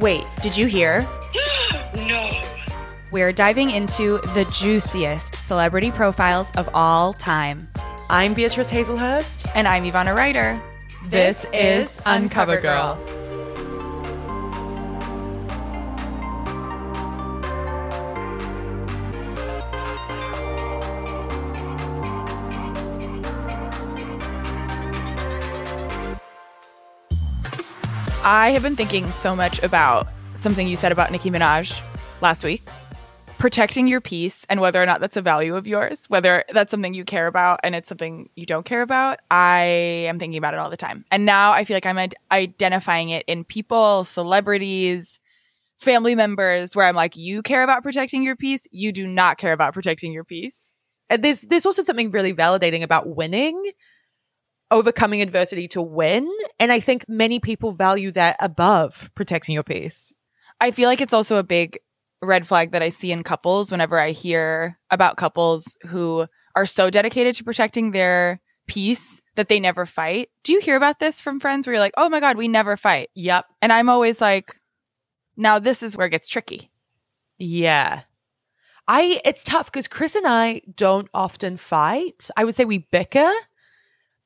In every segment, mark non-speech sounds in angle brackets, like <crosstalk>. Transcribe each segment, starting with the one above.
Wait, did you hear? <gasps> no. We're diving into the juiciest celebrity profiles of all time. I'm Beatrice Hazlehurst. And I'm Ivana Ryder. This, is Uncover Girl. I have been thinking so much about something you said about Nicki Minaj last week. Protecting your peace and whether or not that's a value of yours, whether that's something you care about and it's something you don't care about. I am thinking about it all the time. And now I feel like I'm ad- identifying it in people, celebrities, family members, where I'm like, you care about protecting your peace. You do not care about protecting your peace. And there's, there's also something really validating about winning overcoming adversity to win. And I think many people value that above protecting your peace. I feel like it's also a big red flag that I see in couples whenever I hear about couples who are so dedicated to protecting their peace that they never fight. Do you hear about this from friends where you're like, oh my God, we never fight? Yep. And I'm always like, now this is where it gets tricky. Yeah. I it's tough because Chris and I don't often fight. I would say we bicker,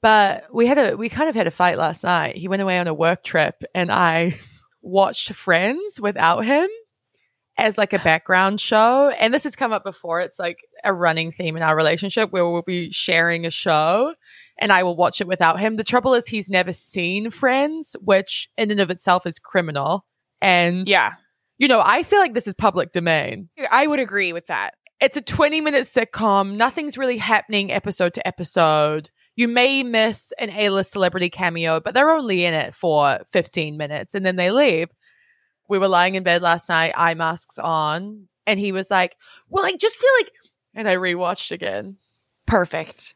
but we had a we kind of had a fight last night. He went away on a work trip and I <laughs> watched Friends without him as like a background show. And this has come up before. It's like a running theme in our relationship where we'll be sharing a show and I will watch it without him. The trouble is he's never seen Friends, which in and of itself is criminal. And Yeah. you know, I feel like this is public domain. I would agree with that. It's a 20 minute sitcom. Nothing's really happening episode to episode. You may miss an A list celebrity cameo, but they're only in it for 15 minutes and then they leave. We were lying in bed last night, eye masks on, and he was like, Well, I just feel like. And I rewatched again. Perfect.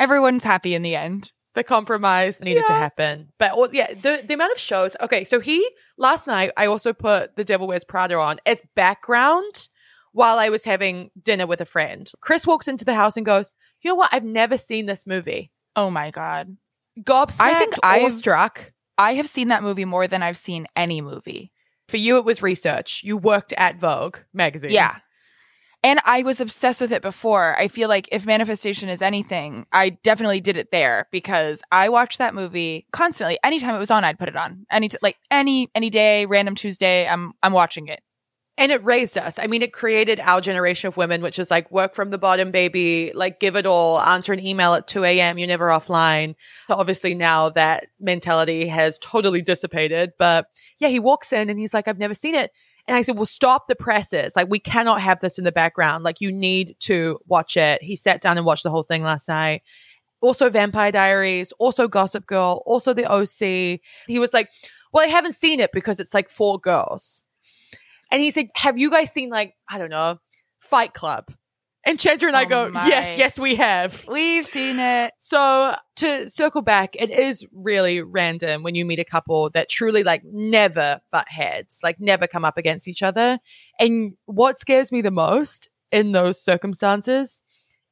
Everyone's happy in the end. The compromise needed to happen. But well, yeah, the, the amount of shows. Okay, so he, last night, I also put The Devil Wears Prada on as background while I was having dinner with a friend. Chris walks into the house and goes, You know what? I've never seen this movie. Oh my God. Gobsmacked, I think I've- struck. I have seen that movie more than I've seen any movie. For you, it was research. You worked at Vogue magazine. Yeah. And I was obsessed with it before. I feel like if manifestation is anything, I definitely did it there because I watched that movie constantly. Anytime it was on, I'd put it on. Any t- like any any day, random Tuesday, I'm I'm watching it. And it raised us. I mean, it created our generation of women, which is like work from the bottom, baby, like give it all, answer an email at 2 a.m., you're never offline. So obviously now that mentality has totally dissipated. But yeah, he walks in and he's like, I've never seen it. And I said, well, stop the presses. Like, we cannot have this in the background. Like, you need to watch it. He sat down and watched the whole thing last night. Also, Vampire Diaries, also Gossip Girl, also The OC. He was like, well, I haven't seen it because it's like four girls. And he said, Have you guys seen like, I don't know, Fight Club? And Chandra and I Oh go, my. Yes, yes, we have. We've seen it. So to circle back, it is really random when you meet a couple that truly like never butt heads, like never come up against each other. And what scares me the most in those circumstances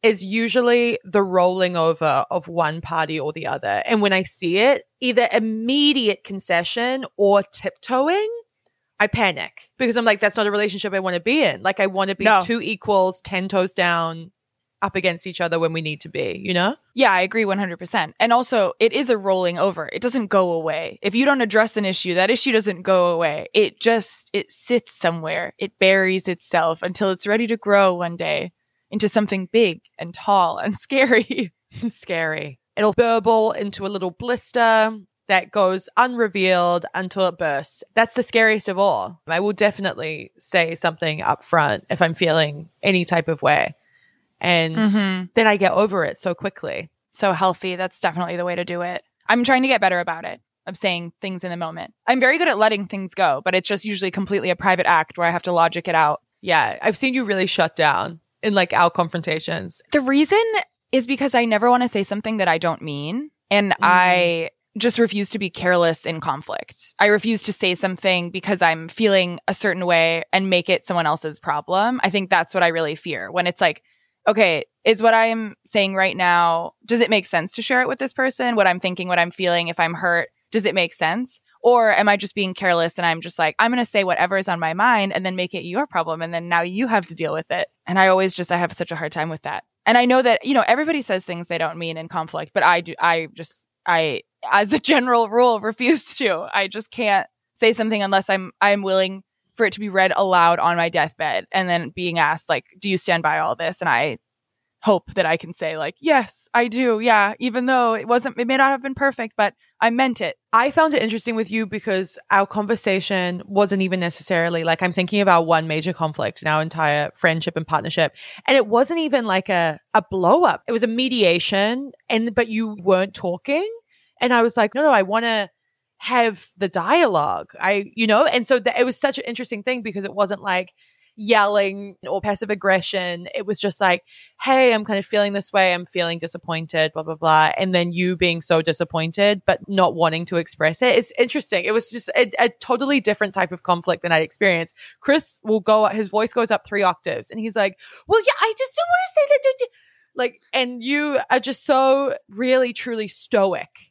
is usually the rolling over of one party or the other. And when I see it, either immediate concession or tiptoeing, I panic because I'm like, that's not a relationship I want to be in. Like, I want to be No. two equals, 10 toes down, up against each other when we need to be, you know? Yeah, I agree 100%. And also, it is a rolling over. It doesn't go away. If you don't address an issue, that issue doesn't go away. It just it sits somewhere. It buries itself until it's ready to grow one day into something big and tall and <laughs> scary. scary. It'll burble into a little blister that goes unrevealed until it bursts. That's the scariest of all. I will definitely say something up front if I'm feeling any type of way. And Mhm. then I get over it so quickly. So healthy, that's definitely the way to do it. I'm trying to get better about it. Of saying things in the moment. I'm very good at letting things go, but it's just usually completely a private act where I have to logic it out. Yeah, I've seen you really shut down in like our confrontations. The reason is because I never want to say something that I don't mean. And I just refuse to be careless in conflict. I refuse to say something because I'm feeling a certain way and make it someone else's problem. I think that's what I really fear when it's like, okay, is what I'm saying right now, does it make sense to share it with this person? What I'm thinking, what I'm feeling, if I'm hurt, does it make sense? Or am I just being careless and I'm just like, I'm going to say whatever is on my mind and then make it your problem. And then now you have to deal with it. And I always just, I have such a hard time with that. And I know that, you know, everybody says things they don't mean in conflict, but I do, I just, I, as a general rule, refuse to. I just can't say something unless I'm, I'm willing for it to be read aloud on my deathbed and then being asked, like, do you stand by all this? And I hope that I can say like, yes, I do. Yeah. Even though it wasn't, it may not have been perfect, but I meant it. I found it interesting with you because our conversation wasn't even necessarily like I'm thinking about one major conflict in our entire friendship and partnership. And it wasn't even like a, a blow up. It was a mediation and, but you weren't talking. And I was like, no, no, I want to have the dialogue. I, you know, and so th- it was such an interesting thing because it wasn't like, yelling or passive aggression. It was just like, hey, I'm kind of feeling this way. I'm feeling disappointed, blah, blah, blah. And then you being so disappointed, but not wanting to express it. It's interesting. It was just a, a totally different type of conflict than I experienced. Chris will go, his voice goes up three octaves and he's like, well, yeah, I just don't want to say that. Like, and you are just so really, truly stoic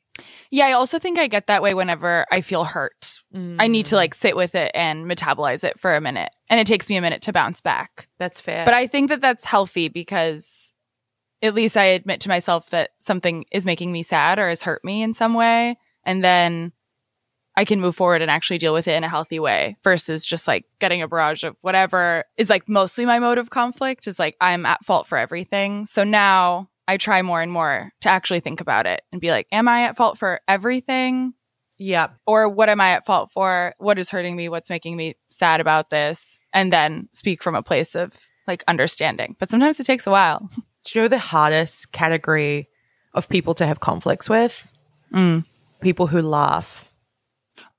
yeah, I also think I get that way whenever I feel hurt. Mm. I need to like sit with it and metabolize it for a minute. And it takes me a minute to bounce back. That's fair. But I think that that's healthy because at least I admit to myself that something is making me sad or has hurt me in some way. And then I can move forward and actually deal with it in a healthy way versus just like getting a barrage of whatever is like mostly my mode of conflict is like I'm at fault for everything. So now I try more and more to actually think about it and be like, am I at fault for everything? Yeah. Or what am I at fault for? What is hurting me? What's making me sad about this? And then speak from a place of like understanding. But sometimes it takes a while. <laughs> Do you know the hardest category of people to have conflicts with? Mm. People who laugh.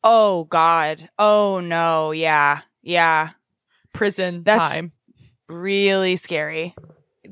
Oh, God. Oh, no. Yeah. Yeah. Prison That's time. Really scary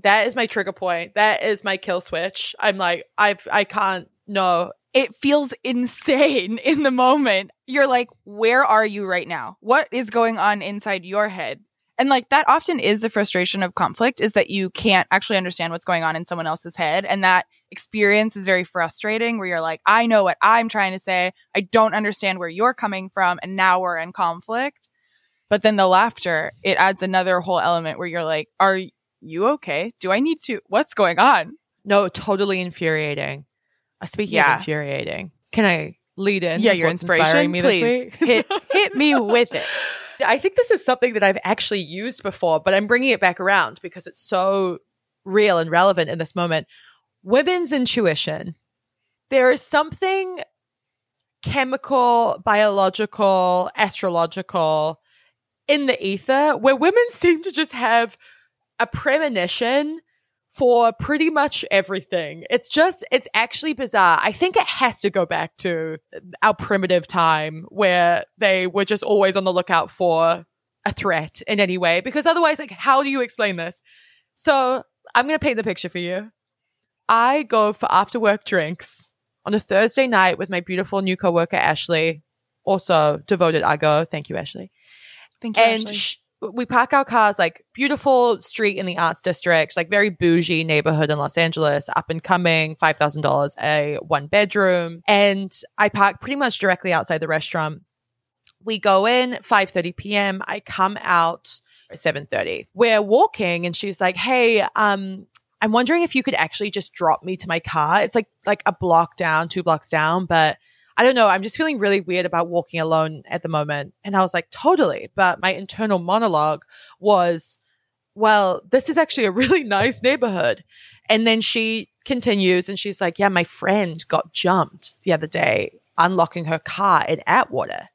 that is my trigger point. That is my kill switch. I'm like, I I can't. No, it feels insane <laughs> in the moment. You're like, where are you right now? What is going on inside your head? And like that often is the frustration of conflict is that you can't actually understand what's going on in someone else's head. And that experience is very frustrating where you're like, I know what I'm trying to say. I don't understand where you're coming from. And now we're in conflict. But then the laughter, it adds another whole element where you're like, are you okay? Do I need to? What's going on? No, totally infuriating. Uh, speaking yeah. of infuriating, can I lead in? Yeah, your inspiration. Me Please hit <laughs> hit me with it. I think this is something that I've actually used before, but I'm bringing it back around because it's so real and relevant in this moment. Women's intuition. There is something chemical, biological, astrological in the ether where women seem to just have a premonition for pretty much everything. It's just, it's actually bizarre. I think it has to go back to our primitive time where they were just always on the lookout for a threat in any way, because otherwise, like, how do you explain this? So I'm going to paint the picture for you. I go for after work drinks on a Thursday night with my beautiful new coworker, Ashley, also devoted I go. Thank you, Ashley. Thank you, and Ashley we park our cars like beautiful street in the arts district, like very bougie neighborhood in Los Angeles, up and coming, $5,000 a one bedroom. And I park pretty much directly outside the restaurant. We go in 5:30 p.m. I come out 7:30. We're walking and she's like, "Hey, um I'm wondering if you could actually just drop me to my car. It's like like a block down, two blocks down, but I don't know. I'm just feeling really weird about walking alone at the moment. And I was like, totally. But my internal monologue was, well, this is actually a really <laughs> nice neighborhood. And then she continues and she's like, yeah, my friend got jumped the other day unlocking her car in Atwater.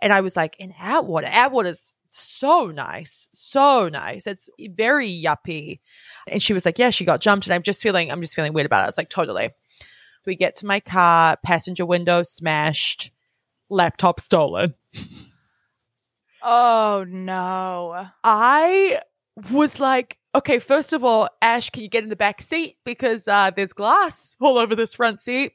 And I was like, in Atwater? Atwater's so nice, so nice. It's very yuppie. And she was like, yeah, she got jumped. And I'm just feeling, I'm just feeling weird about it. I was like, totally. We get to my car, passenger window smashed, laptop stolen. oh no. I was like, okay, first of all, Ash, can you get in the back seat? Because uh, there's glass all over this front seat.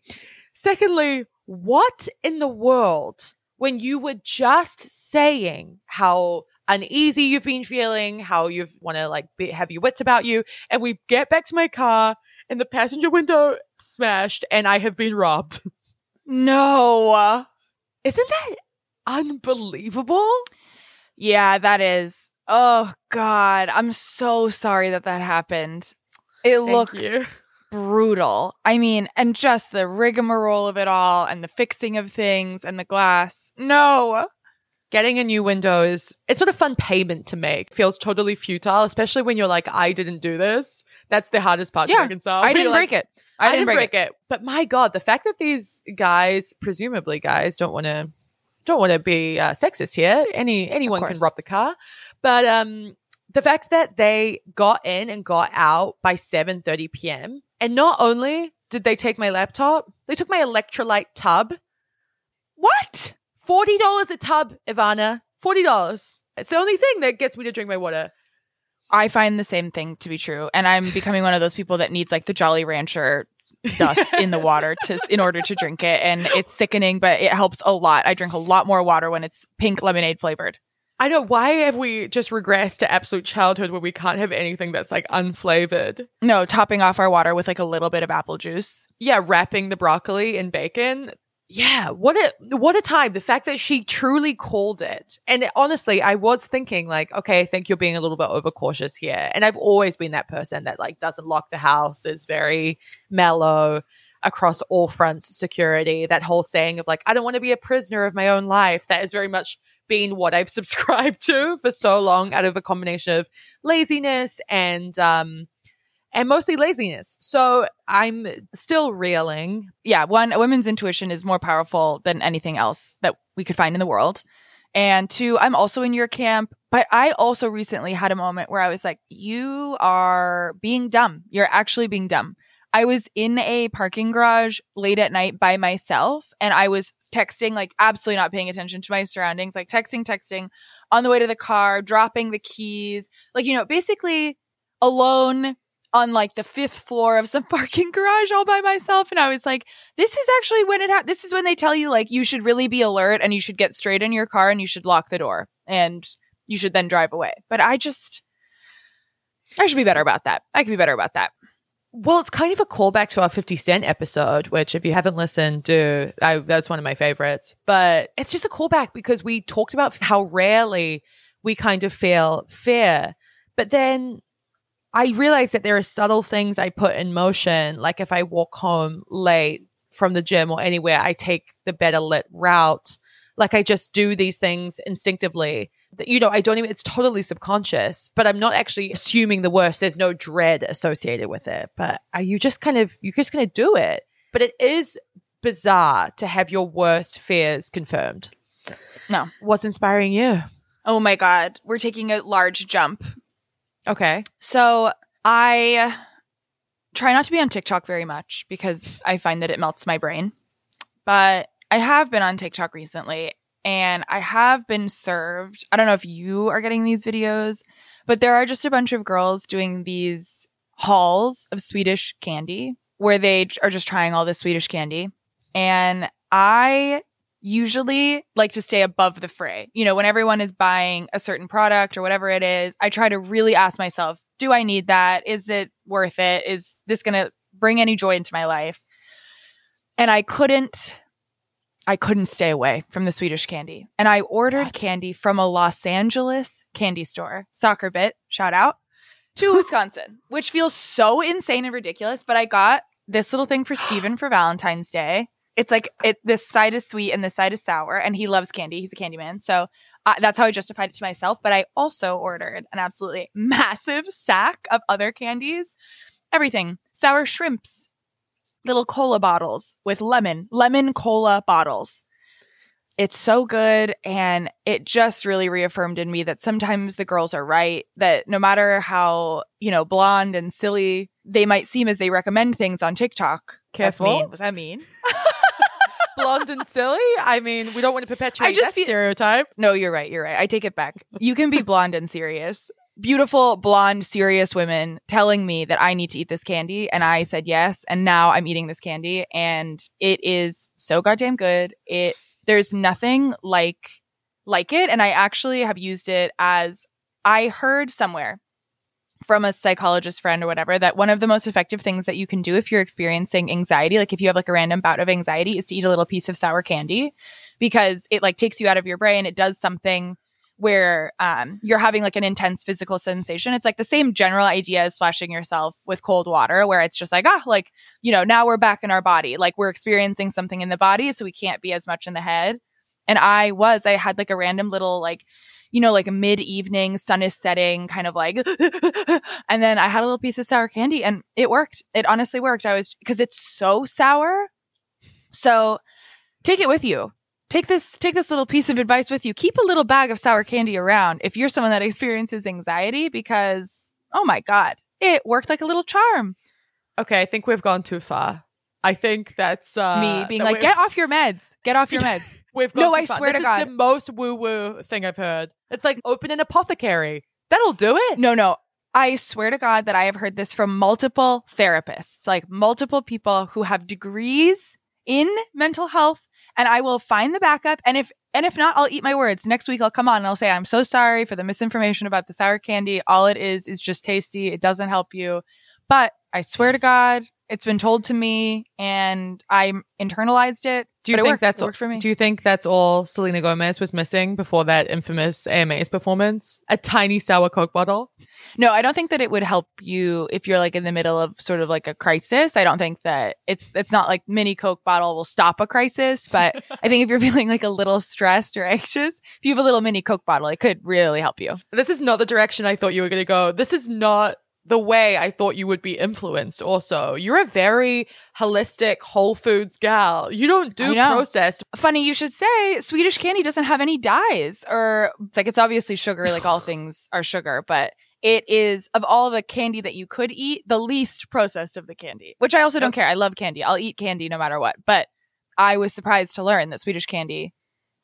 Secondly, what in the world when you were just saying how uneasy you've been feeling, how you've want to like be, have your wits about you, and we get back to my car and the passenger window smashed and I have been robbed. <laughs> No. Isn't that unbelievable? Yeah, that is. Oh God, I'm so sorry that that happened. It Thank looks you. brutal. I mean, and just the rigmarole of it all, and the fixing of things, and the glass. No, Getting a new window is it's not a fun payment to make. Feels totally futile, especially when you're like, I didn't do this. That's the hardest part to Yeah, reconcile. I didn't you're like, break it. I, didn't break, it. But my God, the fact that these guys, presumably guys, don't want to don't want to be uh, sexist here. Any anyone can rob the car, but um, the fact that they got in and got out by seven thirty p.m. and not only did they take my laptop, they took my electrolyte tub. What? Forty dollars a tub, Ivana. Forty dollars. It's the only thing that gets me to drink my water. I find the same thing to be true, and I'm becoming one of those people that needs like the Jolly Rancher dust in the <laughs> water to in order to drink it, and it's sickening, but it helps a lot. I drink a lot more water when it's pink lemonade flavored. I know. Why have we just regressed to absolute childhood where we can't have anything that's like unflavored? No, topping off our water with like a little bit of apple juice. yeah, wrapping the broccoli in bacon. Yeah, what a what a time. The fact that she truly called it. And honestly, I was thinking like, okay, I think you're being a little bit overcautious here. And I've always been that person that like doesn't lock the house, is very mellow across all fronts security. That whole saying of like, I don't want to be a prisoner of my own life. That has very much been what I've <laughs> subscribed to for so long out of a combination of laziness and um and mostly laziness. So I'm still reeling. yeah, one, a woman's intuition is more powerful than anything else that we could find in the world. And two, I'm also in your camp, but I also recently had a moment where I was like, you are being dumb. You're actually being dumb. I was in a parking garage late at night by myself and I was texting, like absolutely not paying attention to my surroundings, like texting, texting on the way to the car, dropping the keys, like, you know, basically alone on like the fifth floor of some <laughs> parking garage all by myself. And I was like, this is actually when it ha- this is when they tell you like you should really be alert and you should get straight in your car and you should lock the door and you should then drive away. But I just I should be better about that. I could be better about that. Well, it's kind of a callback to our 50 Cent episode, which if you haven't listened, do. I, that's one of my favorites. But it's just a callback because we talked about how rarely we kind of feel fear. But then I realize that there are subtle things I put in motion. Like if I walk home late from the gym or anywhere, I take the better lit route. Like I just do these things instinctively. That, You know, I don't even, it's totally subconscious, but I'm not actually assuming the worst. There's no dread associated with it. But are you just kind of, you're just going to do it. But it is bizarre to have your worst fears confirmed. No. What's inspiring you? Oh my god, we're taking a large jump. Okay. So, I try not to be on TikTok very much because I find that it melts my brain. But I have been on TikTok recently and I have been served. I don't know if you are getting these videos, but there are just a bunch of girls doing these hauls of Swedish candy where they are just trying all this Swedish candy. And I usually like to stay above the fray. You know, when everyone is buying a certain product or whatever it is, I try to really ask myself, do I need that? Is it worth it? Is this going to bring any joy into my life? And I couldn't I couldn't stay away from the Swedish candy. And I ordered What? candy from a Los Angeles candy store, Sockerbit, shout out, to <laughs> Wisconsin, which feels so insane and ridiculous. But I got this little thing for <gasps> Steven for Valentine's Day. It's like it, this side is sweet and this side is sour, and he loves candy. He's a candy man. So uh, that's how I justified it to myself. But I also ordered an absolutely <laughs> massive sack of other candies everything sour shrimps, little cola bottles with lemon, lemon cola bottles. It's so good. And it just really reaffirmed in me that sometimes the girls are right, that no matter how, you know, blonde and silly they might seem as they recommend things on TikTok. That's Careful. mean. Was that mean? <laughs> Blonde and silly? I mean, we don't want to perpetuate I just that feel- stereotype. No, you're right. You're right. I take it back. You can be blonde and serious. Beautiful, blonde, serious women telling me that I need to eat this candy. And I said yes. And now I'm eating this candy. And it is so goddamn good. It, there's nothing like, like it. And I actually have used it as I heard somewhere from a psychologist friend or whatever that one of the most effective things that you can do if you're experiencing anxiety, like if you have like a random bout of anxiety, is to eat a little piece of sour candy because it like takes you out of your brain. It does something where um, you're having like an intense physical sensation. It's like the same general idea as splashing yourself with cold water, where it's just like, ah, like, you know, now we're back in our body. Like we're experiencing something in the body, so we can't be as much in the head. And I was, I had like a random little, like, you know, like mid evening, sun is setting, kind of like, <laughs> and then I had a little piece of sour candy and it worked. It honestly worked. I was, because it's so sour. So take it with you take this take this little piece of advice with you. Keep a little bag of sour candy around if you're someone that experiences anxiety because oh my god, it worked like a little charm. Okay, I think we've gone too far. I think that's uh, me being like, "Get off your meds. Get off your meds." <laughs> we've gone no, I far. swear this to God, the most woo woo thing I've heard. It's like open an apothecary. That'll do it. No, no. I swear to God that I have heard this from multiple therapists, like multiple people who have degrees in mental health and I will find the backup. And if and if not, I'll eat my words. Next week I'll come on and I'll say, I'm so sorry for the misinformation about the sour candy. All it is is just tasty. It doesn't help you. But I swear to God, it's been told to me and I internalized it. Do you think worked. that's all, for me? Do you think that's all Selena Gomez was missing before that infamous AMAs performance? A tiny sour Coke bottle? No, I don't think that it would help you if you're like in the middle of sort of like a crisis. I don't think that it's it's not like mini Coke bottle will stop a crisis, but <laughs> I think if you're feeling like a little stressed or anxious, if you have a little mini Coke bottle, it could really help you. This is not the direction I thought you were going to go. This is not the way I thought you would be influenced also. You're a very holistic whole foods gal. You don't do processed. Funny you should say Swedish candy doesn't have any dyes or like it's obviously sugar like all <laughs> things are sugar, but it is of all the candy that you could eat, the least processed of the candy. Which I also don't care. I love candy. I'll eat candy no matter what. But I was surprised to learn that Swedish candy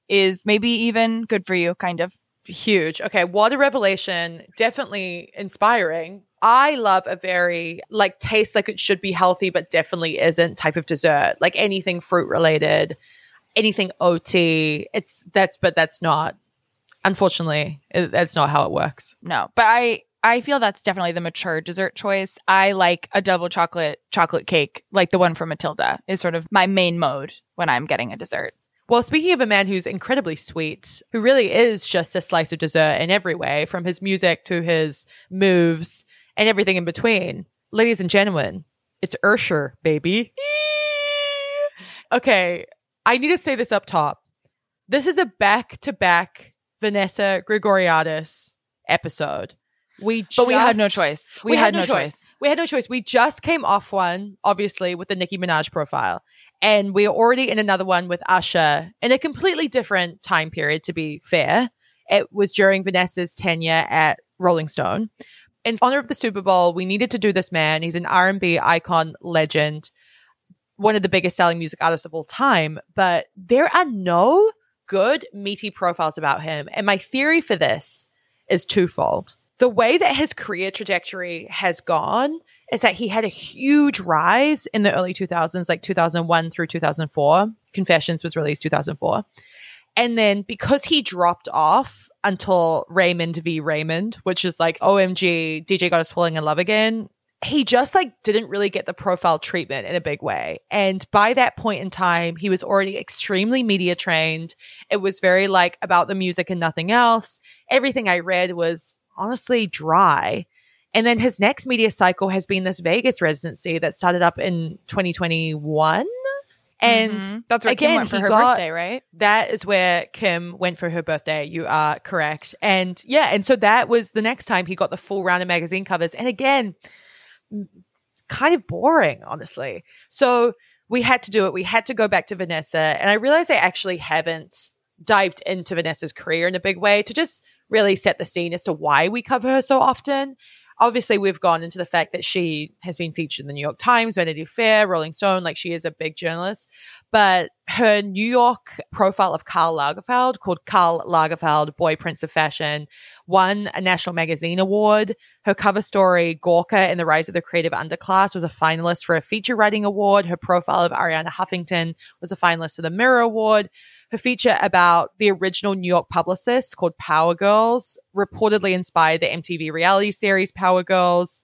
is maybe even good for you kind of huge. Okay, what a revelation. Definitely inspiring. I love a very like tastes like it should be healthy but definitely isn't type of dessert. Like anything fruit related, anything OT. It's that's but that's not unfortunately it, that's not how it works. No. But I I feel that's definitely the mature dessert choice. I like a double chocolate chocolate cake like the one from Matilda is sort of my main mode when I'm getting a dessert. Well, speaking of a man who's incredibly sweet, who really is just a slice of dessert in every way, from his music to his moves and everything in between. Ladies and gentlemen, it's Usher, baby. <laughs> okay, I need to say this up top. This is a back to back Vanessa Grigoriadis episode. We just, but we had no choice. We, we had, had, no choice. choice. We had no choice. We just came off one, obviously, with the Nicki Minaj profile, and we're already in another one with Usher in a completely different time period. To be fair, it was during Vanessa's tenure at Rolling Stone, in honor of the Super Bowl, we needed to do this man. He's an R&B icon legend, one of the biggest selling music artists of all time, but there are no good meaty profiles about him. And my theory for this is twofold. The way that his career trajectory has gone is that he had a huge rise in the early 2000s, like 2001 through 2004. Confessions was released 2004. And then because he dropped off until Raymond v. Raymond, which is like, OMG, DJ got us falling in love again, he just like didn't really get the profile treatment in a big way. And by that point in time, he was already extremely media trained. It was very like about the music and nothing else. Everything I read was honestly dry. And then his next media cycle has been this Vegas residency that started up in 2021. And mm-hmm. that's where again, Kim went for her got, birthday, right? That is where Kim went for her birthday. You are correct. And yeah, and so that was the next time he got the full round of magazine covers. And again, kind of boring, honestly. So we had to do it. We had to go back to Vanessa. And I realized I actually haven't dived into Vanessa's career in a big way to just really set the scene as to why we cover her so often obviously we've gone into the fact that she has been featured in the New York Times, Vanity Fair, Rolling Stone, like she is a big journalist. But her New York profile of Karl Lagerfeld, called Karl Lagerfeld, Boy Prince of Fashion, won a National Magazine Award. Her cover story, Gawker and the Rise of the Creative Underclass, was a finalist for a feature writing award. Her profile of Arianna Huffington was a finalist for the Mirror Award. Her feature about the original New York publicist called Power Girls reportedly inspired the MTV reality series Power Girls.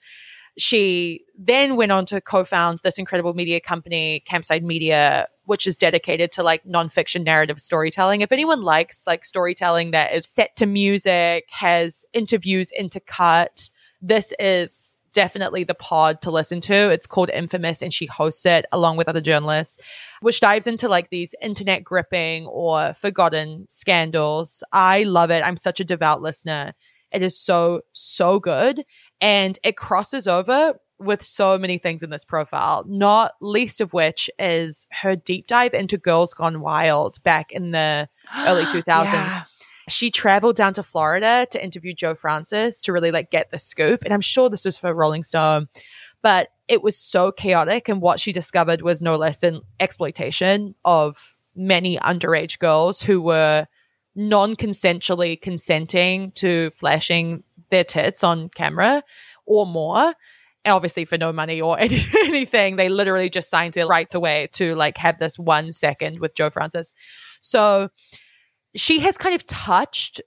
She then went on to co-found this incredible media company, Campside Media, which is dedicated to like nonfiction narrative storytelling. If anyone likes like storytelling that is set to music, has interviews intercut, this is definitely the pod to listen to. It's called Infamous and she hosts it along with other journalists, which dives into like these internet gripping or forgotten scandals. I love it. I'm such a devout listener. It is so, so good. And it crosses over with so many things in this profile, not least of which is her deep dive into Girls Gone Wild back in the <gasps> early 2000s. Yeah. She traveled down to Florida to interview Joe Francis to really like get the scoop. And I'm sure this was for Rolling Stone, but it was so chaotic. And what she discovered was no less than exploitation of many underage girls who were non consensually consenting to flashing their tits on camera or more obviously for no money or <laughs> any, anything. They literally just signed their rights away to like have this one second with Joe Francis. So she has kind of touched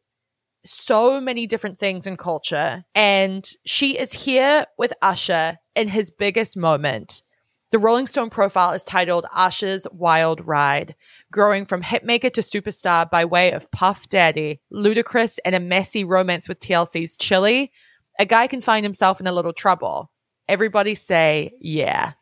so many different things in culture. And she is here with Usher in his biggest moment. The Rolling Stone profile is titled Usher's Wild Ride, growing from hitmaker to superstar by way of Puff Daddy, Ludacris, and a messy romance with TLC's Chili. A guy can find himself in a little trouble. Everybody say, yeah.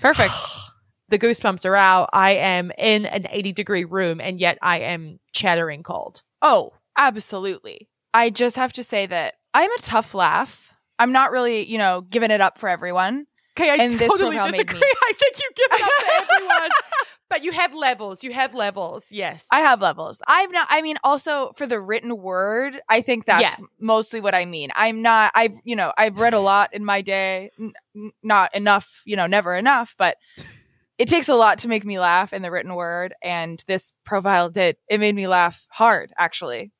Perfect. <sighs> the goosebumps are out. I am in an 80 degree room and yet I am chattering cold. Oh, absolutely. I just have to say that I'm a tough laugh. I'm not really, you know, giving it up for everyone. Okay, I and totally disagree. <laughs> I think you give it up for everyone. <laughs> but you have levels. You have levels. Yes. I have levels. I've not I mean also for the written word, I think that's yeah. mostly what I mean. I'm not I've, you know, I've read a lot in my day, N- not enough, you know, never enough, but it takes a lot to make me laugh in the written word and this profile did it made me laugh hard actually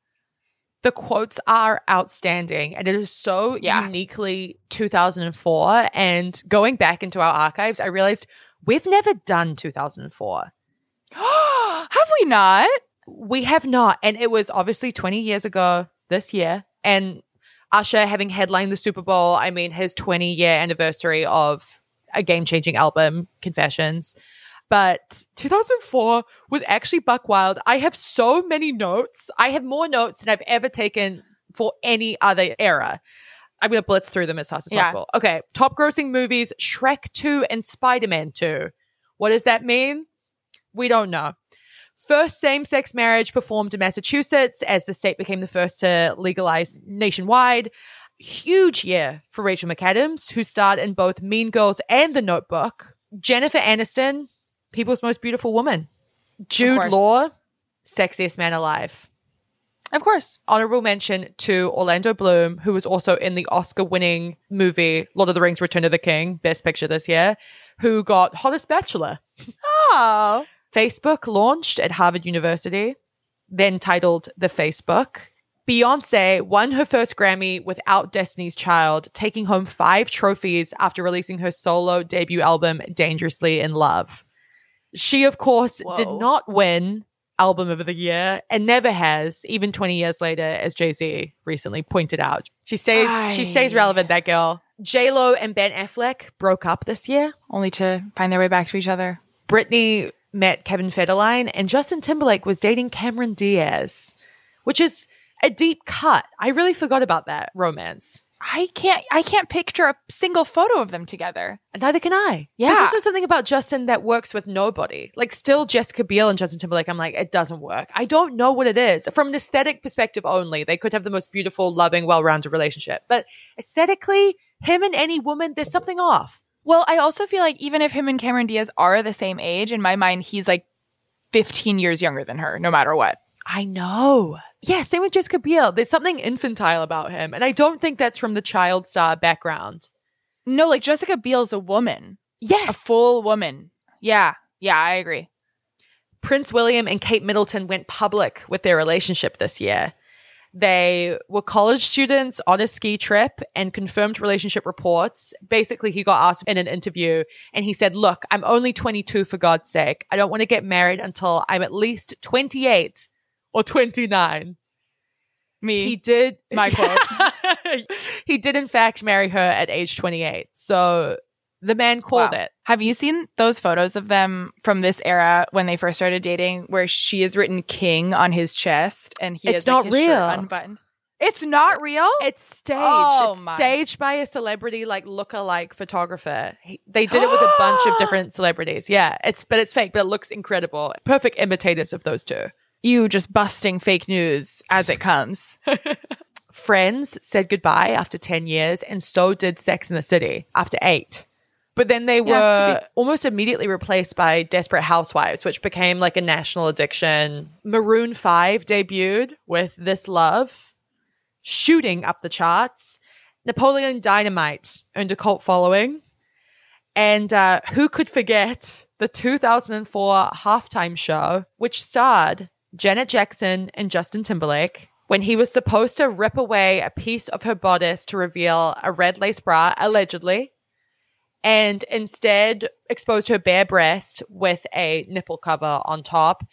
the quotes are outstanding and it is so yeah. uniquely 2004 and going back into our archives i realized we've never done 2004 <gasps> have we not we have not and it was obviously 20 years ago this year and usher having headlined the super bowl i mean his 20 year anniversary of a game changing album, Confessions. But 2004 was actually buck wild. I have so many notes. I have more notes than I've ever taken for any other era. I'm to blitz through them as fast as yeah. possible. Okay. Top grossing movies Shrek 2 and Spider Man 2. What does that mean? We don't know. First same sex marriage performed in Massachusetts as the state became the first to legalize nationwide huge year for Rachel McAdams, who starred in both Mean Girls and The Notebook. Jennifer Aniston, People's Most Beautiful Woman. Jude Law, Sexiest Man Alive. Of course. Honorable mention to Orlando Bloom, who was also in the Oscar winning movie Lord of the Rings Return of the King, Best Picture this year, who got Hottest Bachelor. Oh. Facebook launched at Harvard University, then titled The Facebook. Beyonce won her first Grammy without Destiny's Child, taking home five trophies after releasing her solo debut album, Dangerously in Love. She, of course, Whoa. did not win Album of the Year and never has, even 20 years later, as Jay Z recently pointed out. She stays, Aye. she stays relevant, that girl. J Lo and Ben Affleck broke up this year, only to find their way back to each other. Britney met Kevin Federline, and Justin Timberlake was dating Cameron Diaz, which is a deep cut. I really forgot about that romance. I can't I can't picture a single photo of them together. And neither can I. Yeah. There's also something about Justin that works with nobody. Like still Jessica Biel and Justin Timberlake, I'm like, it doesn't work. I don't know what it is. From an aesthetic perspective only, they could have the most beautiful, loving, well-rounded relationship. But aesthetically, him and any woman, there's something off. Well, I also feel like even if him and Cameron Diaz are the same age, in my mind, he's like 15 years younger than her, no matter what. I know. Yeah, same with Jessica Biel. There's something infantile about him. And I don't think that's from the child star background. No, like Jessica Biel's a woman. Yes. A full woman. Yeah. Yeah, I agree. Prince William and Kate Middleton went public with their relationship this year. They were college students on a ski trip and confirmed relationship reports. Basically, he got asked in an interview and he said, Look, I'm only 22 for God's sake. I don't want to get married until I'm at least 28 or 29. Me. He did. My quote. <laughs> <laughs> he did, in fact, marry her at age 28. So The man called Wow. it. Have you seen those photos of them from this era when they first started dating, where she has written "King" on his chest and he It's has like, not his shirt real. unbuttoned? It's not real. It's staged. Oh, it's my. staged by a celebrity like lookalike photographer. He, they did it with a <gasps> bunch of different celebrities. Yeah, it's but it's fake, but it looks incredible. Perfect imitators of those two. You just busting fake news as it comes. <laughs> Friends said goodbye after 10 years, and so did Sex in the City after eight. But then they Yeah, were could almost immediately replaced by Desperate Housewives, which became like a national addiction. Maroon 5 debuted with This Love, shooting up the charts. Napoleon Dynamite earned a cult following. And uh, who could forget the 2004 halftime show, which starred Janet Jackson and Justin Timberlake, when he was supposed to rip away a piece of her bodice to reveal a red lace bra, allegedly, and instead exposed her bare breast with a nipple cover on top.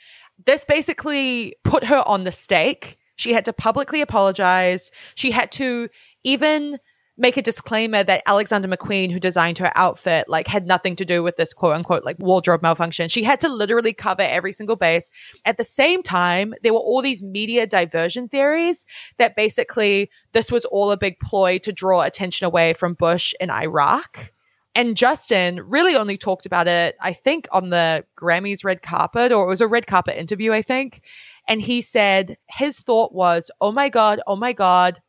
This basically put her on the stake. She had to publicly apologize. She had to even make a disclaimer that Alexander McQueen, who designed her outfit, like had nothing to do with this quote unquote like wardrobe malfunction. She had to literally cover every single base. At the same time, there were all these media diversion theories that basically this was all a big ploy to draw attention away from Bush in Iraq. And Justin really only talked about it, I think, on the Grammys red carpet, or it was a red carpet interview, I think. And he said his thought was, oh my God, oh my God.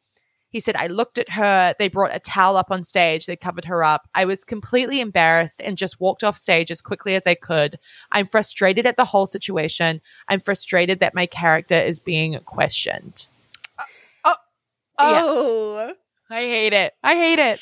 He said, I looked at her. They brought a towel up on stage. They covered her up. I was completely embarrassed and just walked off stage as quickly as I could. I'm frustrated at the whole situation. I'm frustrated that my character is being questioned. Uh, oh, oh, I hate it. I hate it.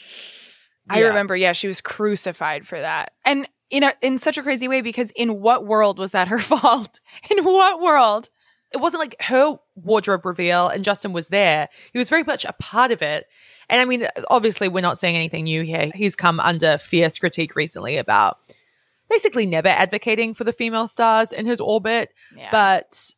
I remember, yeah, she was crucified for that. And in a, in such a crazy way because in what world was that her <laughs> fault? In what world? it wasn't like her wardrobe reveal and Justin was there. He was very much a part of it. And I mean, obviously, we're not saying anything new here. He's come under fierce critique recently about basically never advocating for the female stars in his orbit. Yeah. But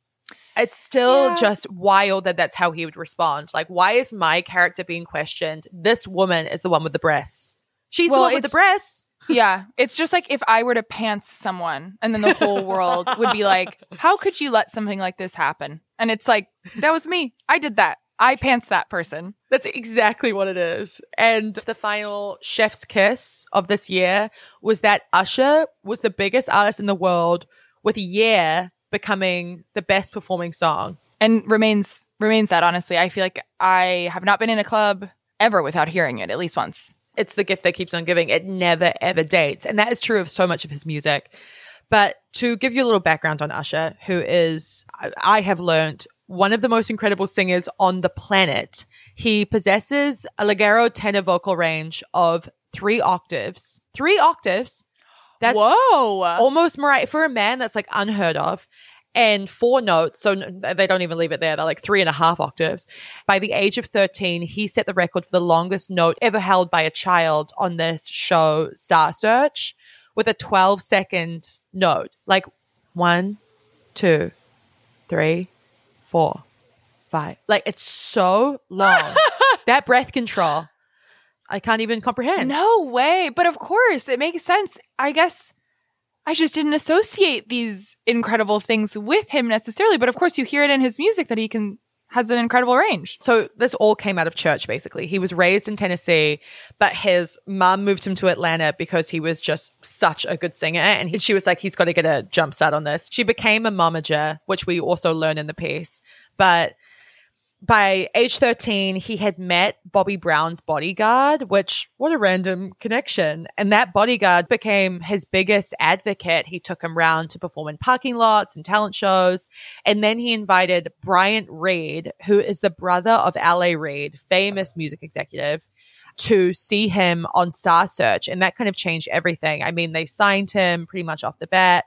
it's still Yeah. just wild that that's how he would respond. Like, why is my character being questioned? This woman is the one with the breasts. She's Well, the one with the breasts. Yeah, it's just like if I were to pants someone and then the whole <laughs> world would be like, how could you let something like this happen? And it's like, that was me. I did that. I pants that person. That's exactly what it is. And the final chef's kiss of this year was that Usher was the biggest artist in the world with Yeah becoming the best performing song. and remains remains that honestly i feel like i have not been in a club ever without hearing it at least once It's the gift that keeps on giving. It never ever dates. And that is true of so much of his music. But to give you a little background on Usher, who is, I- have learned, one of the most incredible singers on the planet. He possesses a leggero tenor vocal range of three octaves. Three octaves. That's whoa almost Mariah for a man that's like unheard of. And four notes, so they don't even leave it there. They're like three and a half octaves. By the age of 13, he set the record for the longest note ever held by a child on this show, Star Search, with a 12 second note. Like one, two, three, four, five. Like it's so long. <laughs> that breath control, I can't even comprehend. no way but of course it makes sense i guess i just didn't associate these incredible things with him necessarily but of course you hear it in his music that he can has an incredible range So this all came out of church, basically. He was raised in Tennessee, but his mom moved him to Atlanta because he was just such a good singer. And he, she was like, he's got to get a jump start on this. She became a momager, which we also learn in the piece. But by age 13, he had met Bobby Brown's bodyguard, which, what a random connection. And that bodyguard became his biggest advocate. He took him around to perform in parking lots and talent shows. And then he invited Bryant Reid, who is the brother of L.A. Reid, famous music executive, to see him on Star Search. And that kind of changed everything. I mean, they signed him pretty much off the bat.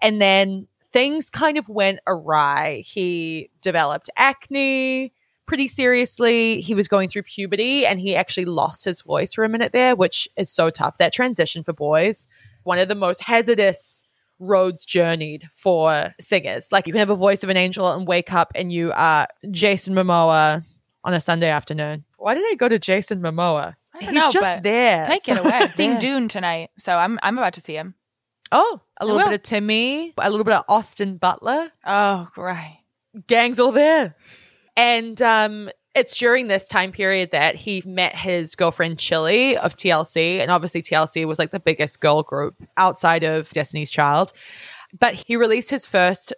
And then things kind of went awry. He developed acne pretty seriously. He was going through puberty and he actually lost his voice for a minute there, which is so tough. That transition for boys, one of the most hazardous roads journeyed for singers. Like you can have a voice of an angel and wake up and you are Jason Momoa on a Sunday afternoon. Why did I go to Jason Momoa? He's know, just there. Take it <laughs> So- away. Seeing Yeah. Dune tonight, so I'm I'm about to see him. Oh, a little bit of Timmy, a little bit of Austin Butler. Oh, great. Gang's all there. And um, it's during this time period that he met his girlfriend Chili of TLC. And obviously, TLC was like the biggest girl group outside of Destiny's Child. But he released his first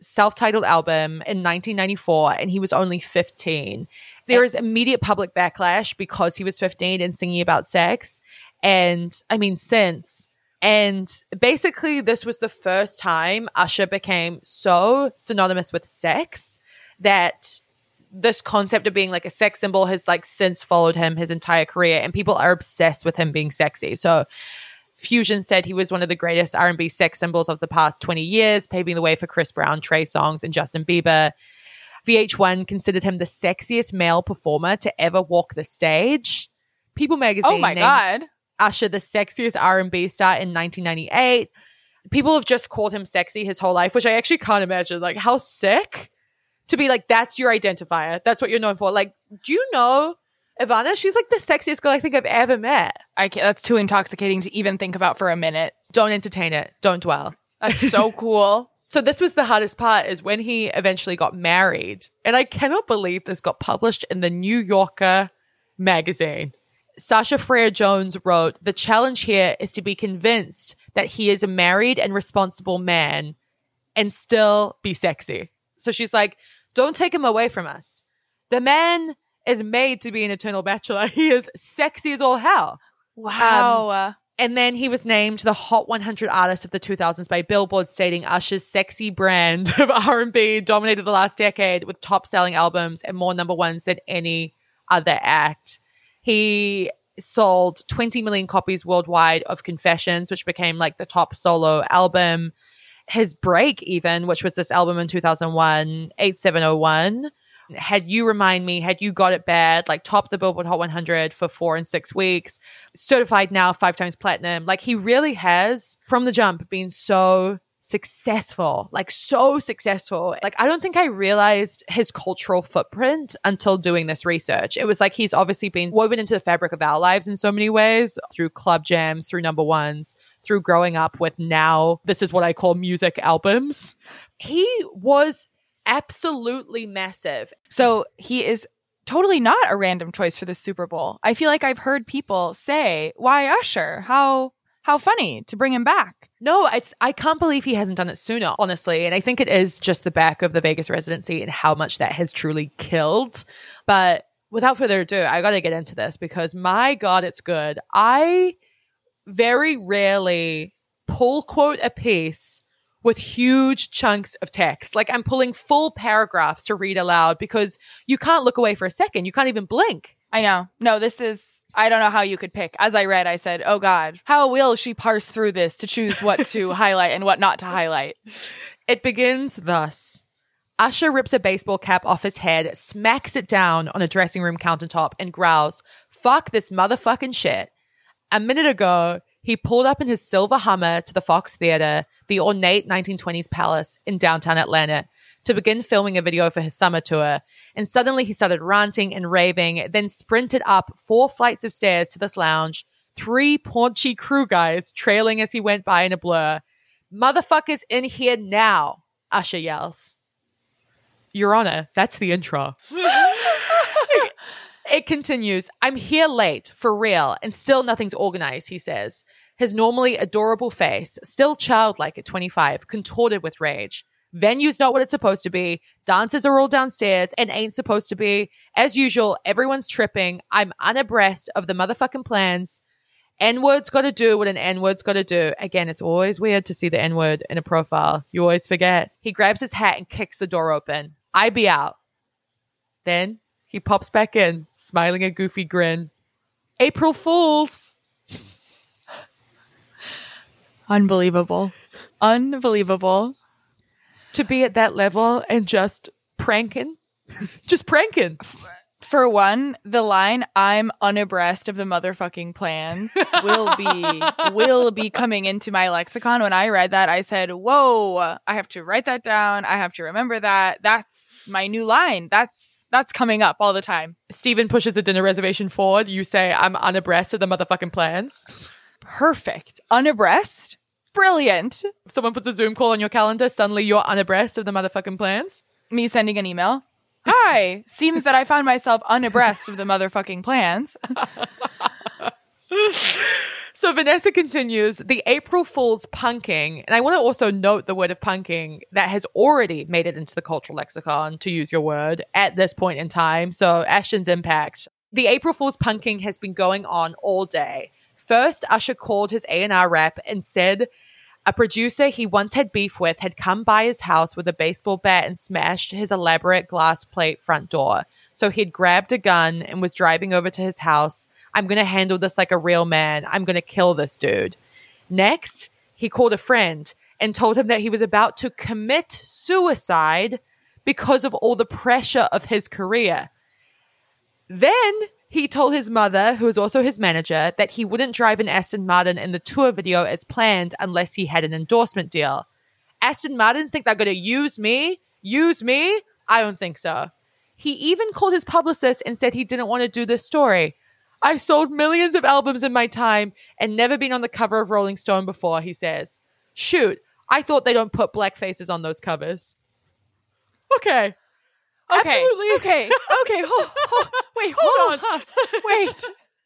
self titled album in 1994, and he was only 15. There is immediate public backlash because he was 15 and singing about sex. And I mean, since. And basically, this was the first time Usher became so synonymous with sex that this concept of being like a sex symbol has like since followed him his entire career and people are obsessed with him being sexy. So Fusion said he was one of the greatest R&B sex symbols of the past 20 years, paving the way for Chris Brown, Trey Songz, and Justin Bieber. VH1 considered him the sexiest male performer to ever walk the stage. People magazine Oh my named god. Usher the sexiest R&B star in 1998. People have just called him sexy his whole life, which I actually can't imagine. Like how sick to be like that's your identifier. That's what you're known for. Like, do you know Ivana? She's like the sexiest girl I think I've ever met. I can't, that's too intoxicating to even think about for a minute. Don't entertain it. Don't dwell. That's so <laughs> cool. So this was the hardest part is when he eventually got married. And I cannot believe this got published in the New Yorker magazine. Sasha Frere-Jones wrote, The challenge here is to be convinced that he is a married and responsible man and still be sexy. So she's like, Don't take him away from us. The man is made to be an eternal bachelor. <laughs> He is sexy as all hell. Wow. Um, and then he was named the Hot 100 Artist of the 2000s by Billboard, stating Usher's sexy brand of <laughs> R&B dominated the last decade with top-selling albums and more number ones than any other act. He sold 20 million copies worldwide of Confessions, which became like the top solo album. His break, even, which was this album in 2001, 8701, had you remind me, had you got it bad, like top the Billboard Hot 100 for four and six weeks, certified now five times platinum. Like he really has, from the jump, been so successful, like so successful. Like I don't think I realized his cultural footprint until doing this research. It was like he's obviously been woven into the fabric of our lives in so many ways through club jams, through number ones, through growing up with now, this is what I call music albums. He was absolutely massive. So he is totally not a random choice for the Super Bowl. I feel like I've heard people say, "Why Usher? How how funny to bring him back." No, it's I can't believe he hasn't done it sooner, honestly. And I think it is just the back of the Vegas residency and how much that has truly killed. But without further ado, I got to get into this because my god, it's good. I very rarely pull quote a piece with huge chunks of text. Like I'm pulling full paragraphs to read aloud because you can't look away for a second. You can't even blink. I know. No, this is I don't know how you could pick. As I read, I said, "Oh god, how will she parse through this to choose what to <laughs> highlight and what not to highlight?" It begins thus. Usher rips a baseball cap off his head, smacks it down on a dressing room countertop, and growls, Fuck this motherfucking shit. A minute ago, he pulled up in his silver Hummer to the Fox Theater, the ornate 1920s palace in downtown Atlanta, to begin filming a video for his summer tour. And suddenly he started ranting and raving, then sprinted up four flights of stairs to this lounge, three paunchy crew guys trailing as he went by in a blur. Motherfuckers in here now, Usher yells. Your Honor, that's the intro. <laughs> it continues. I'm here late, for real, and still nothing's organized, he says. His normally adorable face, still childlike at 25, contorted with rage. Venue's not what it's supposed to be. Dancers are all downstairs and ain't supposed to be. As usual, everyone's tripping. I'm unabreast of the motherfucking plans. N word's got to do what an N word's got to do. Again, it's always weird to see the N word in a profile. You always forget. He grabs his hat and kicks the door open. I be out. Then he pops back in, smiling a goofy grin. April Fools! Unbelievable. Unbelievable. To be at that level and just pranking. just pranking. For one, the line "I'm unabreast of the motherfucking plans" will be <laughs> will be coming into my lexicon. When I read that, I said, "Whoa! I have to write that down. I have to remember that. That's my new line. That's That's coming up all the time. Stephen pushes a dinner reservation forward. You say, I'm unabreast of the motherfucking plans. Perfect. Unabreast? Brilliant. Someone puts a Zoom call on your calendar. Suddenly you're unabreast of the motherfucking plans. Me sending an email. Hi. <laughs> Seems that I found myself unabreast of the motherfucking plans. <laughs> So Vanessa continues the April Fool's punking, and I want to also note the word of punking that has already made it into the cultural lexicon, to use your word, at this point in time. So Ashton's impact. The April Fool's punking has been going on all day. First, Usher called his A&R rep and said a producer he once had beef with had come by his house with a baseball bat and smashed his elaborate glass plate front door. So he'd grabbed a gun and was driving over to his house. I'm going to handle this like a real man. I'm going to kill this dude. Next, he called a friend and told him that he was about to commit suicide because of all the pressure of his career. Then he told his mother, who was also his manager, that he wouldn't drive an Aston Martin in the tour video as planned unless he had an endorsement deal. Aston Martin think they're going to use me? Use me? I don't think so. He even called his publicist and said he didn't want to do this story. I've sold millions of albums in my time and never been on the cover of Rolling Stone before, he says. Shoot, I thought they don't put black faces on those covers. Okay. Okay. Absolutely. Okay. Okay. Hold, hold, wait, hold, Hold on. Wait.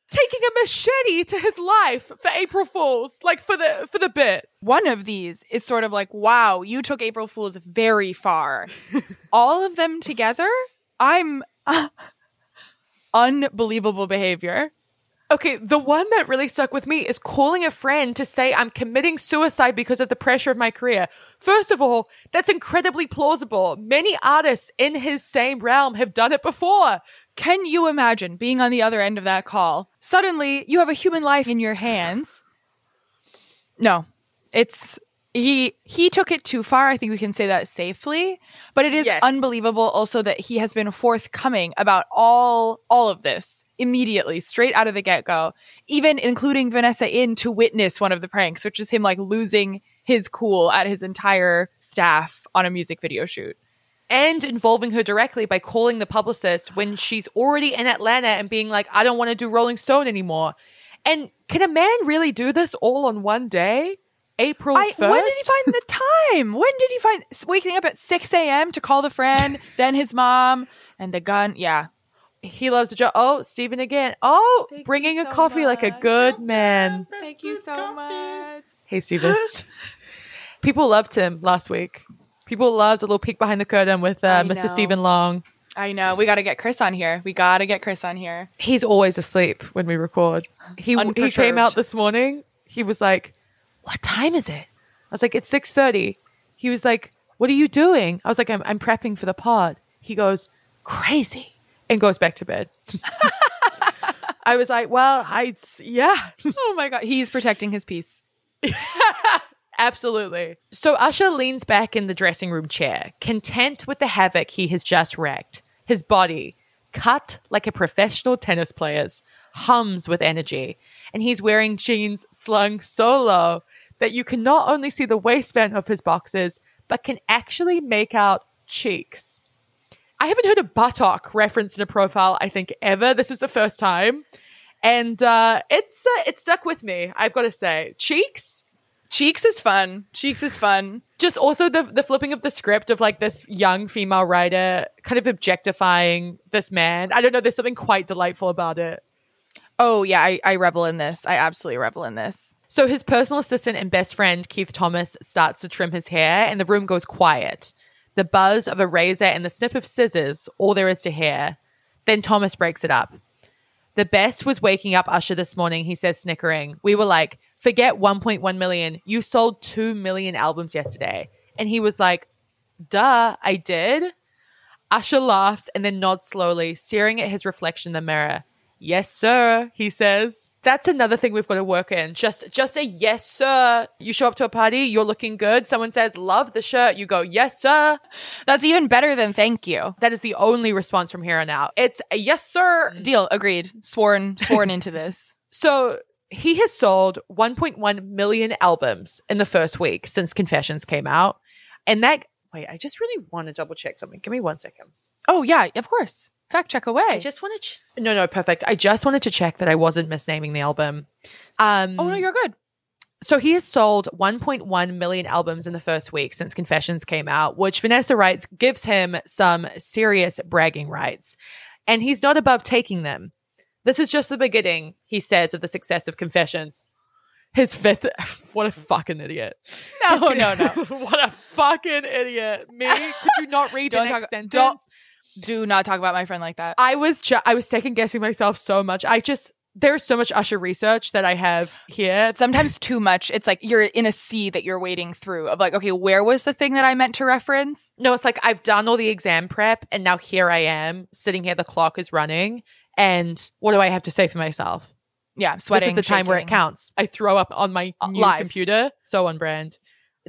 Taking a machete to his life for April Fools, like for the for the bit. One of these is sort of like, wow, you took April Fool's very far. <laughs> All of them together, I'm uh, unbelievable behavior. Okay, the one that really stuck with me is calling a friend to say I'm committing suicide because of the pressure of my career. First of all, that's incredibly plausible. Many artists in his same realm have done it before. Can you imagine being on the other end of that call? Suddenly, you have a human life in your hands. No, it's he he took it too far. I think we can say that safely. But it is Yes. unbelievable also that he has been forthcoming about all all of this immediately, straight out of the get go, even including Vanessa in to witness one of the pranks, which is him like losing his cool at his entire staff on a music video shoot. and involving her directly by calling the publicist when she's already in Atlanta and being like, I don't want to do Rolling Stone anymore. And can a man really do this all on one day? April I, 1st? when did he find the <laughs> time? When did he find waking up at 6 a.m. to call the friend, <laughs> then his mom, and the gun? Yeah. He loves to joke. Oh, Stephen again. Oh, Thank bringing you a so coffee like a much. good man. Thank you so much. Hey, Stephen. <laughs> People loved him last week. People loved a little peek behind the curtain with uh, Mr. Stephen Long. I know. We got to get Chris on here. We got to get Chris on here. He's always asleep when we record. He he came out this morning. He was like, "What time is it?" I was like, "It's 6.30. He was like, "What are you doing?" I was like, "I'm I'm prepping for the pod." He goes, "Crazy," and goes back to bed. <laughs> I was like, "Well, I yeah." <laughs> Oh my God. He's protecting his peace. <laughs> Absolutely. So Usher leans back in the dressing room chair, content with the havoc he has just wrecked. His body, cut like a professional tennis player's, hums with energy, and he's wearing jeans slung so low that you can not only see the waistband of his boxers, but can actually make out cheeks. I haven't heard a buttock referenced in a profile, I think, ever. This is the first time. And uh, it's uh, it stuck with me, I've got to say. Cheeks? Cheeks is fun. Cheeks is fun. just also the the flipping of the script of like this young female writer kind of objectifying this man. I don't know. There's something quite delightful about it. Oh, yeah. I, I revel in this. I absolutely revel in this. So his personal assistant and best friend Keith Thomas starts to trim his hair, and the room goes quiet. The buzz of a razor and the snip of scissors, all there is to hear. Then Thomas breaks it up. The best was waking up Usher this morning, he says, snickering. We were like, forget 1.1 million. You sold 2 million albums yesterday. And he was like, duh, I did. Usher laughs and then nods slowly, staring at his reflection in the mirror. Yes, sir, he says. That's another thing we've got to work in. Just just a yes, sir. You show up to a party, you're looking good. Someone says, love the shirt. You go, yes, sir. That's even better than thank you. That is the only response from here on out. It's a yes, sir. Deal. Agreed. Sworn, sworn into this. <laughs> So he has sold 1.1 million albums in the first week since Confessions came out. And that, wait, I just really want to double check something. Give me one second. Oh, yeah. Of course. Fact check away. I just wanted to No, no, perfect. I just wanted to check that I wasn't misnaming the album. Um oh no, you're good. So he has sold 1.1 million albums in the first week since Confessions came out, which Vanessa writes gives him some serious bragging rights. And he's not above taking them. This is just the beginning, he says, of the success of Confessions. His fifth, <laughs> what a fucking idiot. No, no, no. <laughs> what a fucking idiot. Me? Could you not read the next sentence? don't- Do not talk about my friend like that. I was ju- I was second guessing myself so much. I just there's so much Usher research that I have here. Sometimes too much. It's like you're in a sea that you're wading through of like, okay, where was the thing that I meant to reference? No, it's like I've done all the exam prep and now here I am sitting here. The clock is running, and what do I have to say for myself? Yeah, sweating. this is the time where it counts. I throw up on my Uh, new live. computer. So on brand.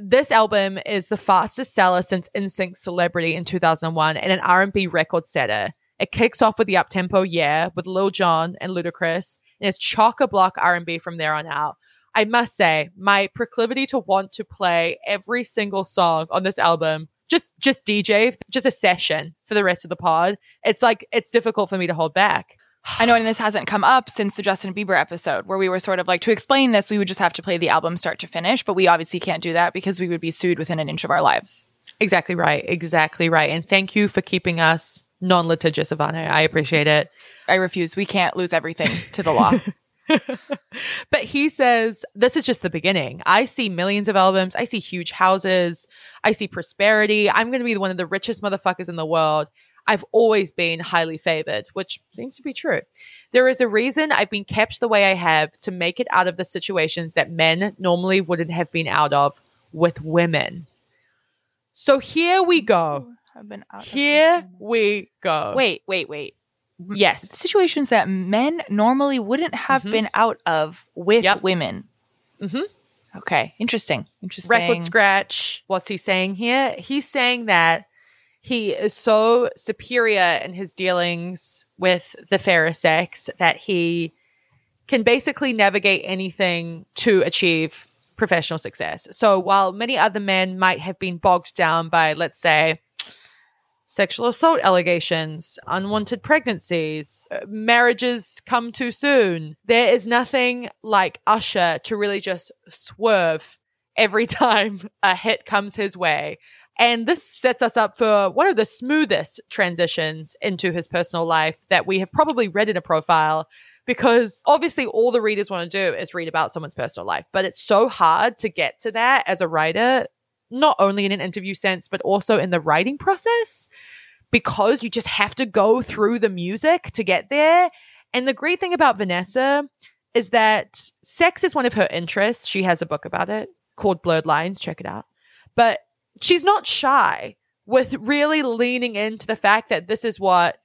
This album is the fastest seller since NSYNC Celebrity in 2001 and an R&B record setter. It kicks off with the uptempo Yeah with Lil Jon and Ludacris, and it's chock-a-block R&B from there on out. I must say, my proclivity to want to play every single song on this album, just just DJ, just a session for the rest of the pod. It's like it's difficult for me to hold back. I know, and this hasn't come up since the Justin Bieber episode, where we were sort of like, to explain this, we would just have to play the album start to finish, but we obviously can't do that because we would be sued within an inch of our lives. Exactly right. Exactly right. And thank you for keeping us non litigious, Ivana. I appreciate it. I refuse. We can't lose everything to the law. <laughs> <laughs> But he says, this is just the beginning. I see millions of albums. I see huge houses. I see prosperity. I'm going to be one of the richest motherfuckers in the world. I've always been highly favored, which seems to be true. There is a reason I've been kept the way I have to make it out of the situations that men normally wouldn't have been out of with women. So here we go. I've been out Here we go. Wait, wait, wait. <laughs> Yes. Situations that men normally wouldn't have Mhm. been out of with Yep. women. Mhm. Okay, interesting. Interesting. record scratch. What's he saying here? He's saying that he is so superior in his dealings with the fairer sex that he can basically navigate anything to achieve professional success. So while many other men might have been bogged down by, let's say, sexual assault allegations, unwanted pregnancies, uh, marriages come too soon. There is nothing like Usher to really just swerve every <laughs> time a hit comes his way. And this sets us up for one of the smoothest transitions into his personal life that we have probably read in a profile because obviously all the readers want to do is read about someone's personal life, but it's so hard to get to that as a writer, not only in an interview sense, but also in the writing process because you just have to go through the music to get there. And the great thing about Vanessa is that sex is one of her interests. She has a book about it called Blurred Lines. Check it out. But she's not shy with really leaning into the fact that this is what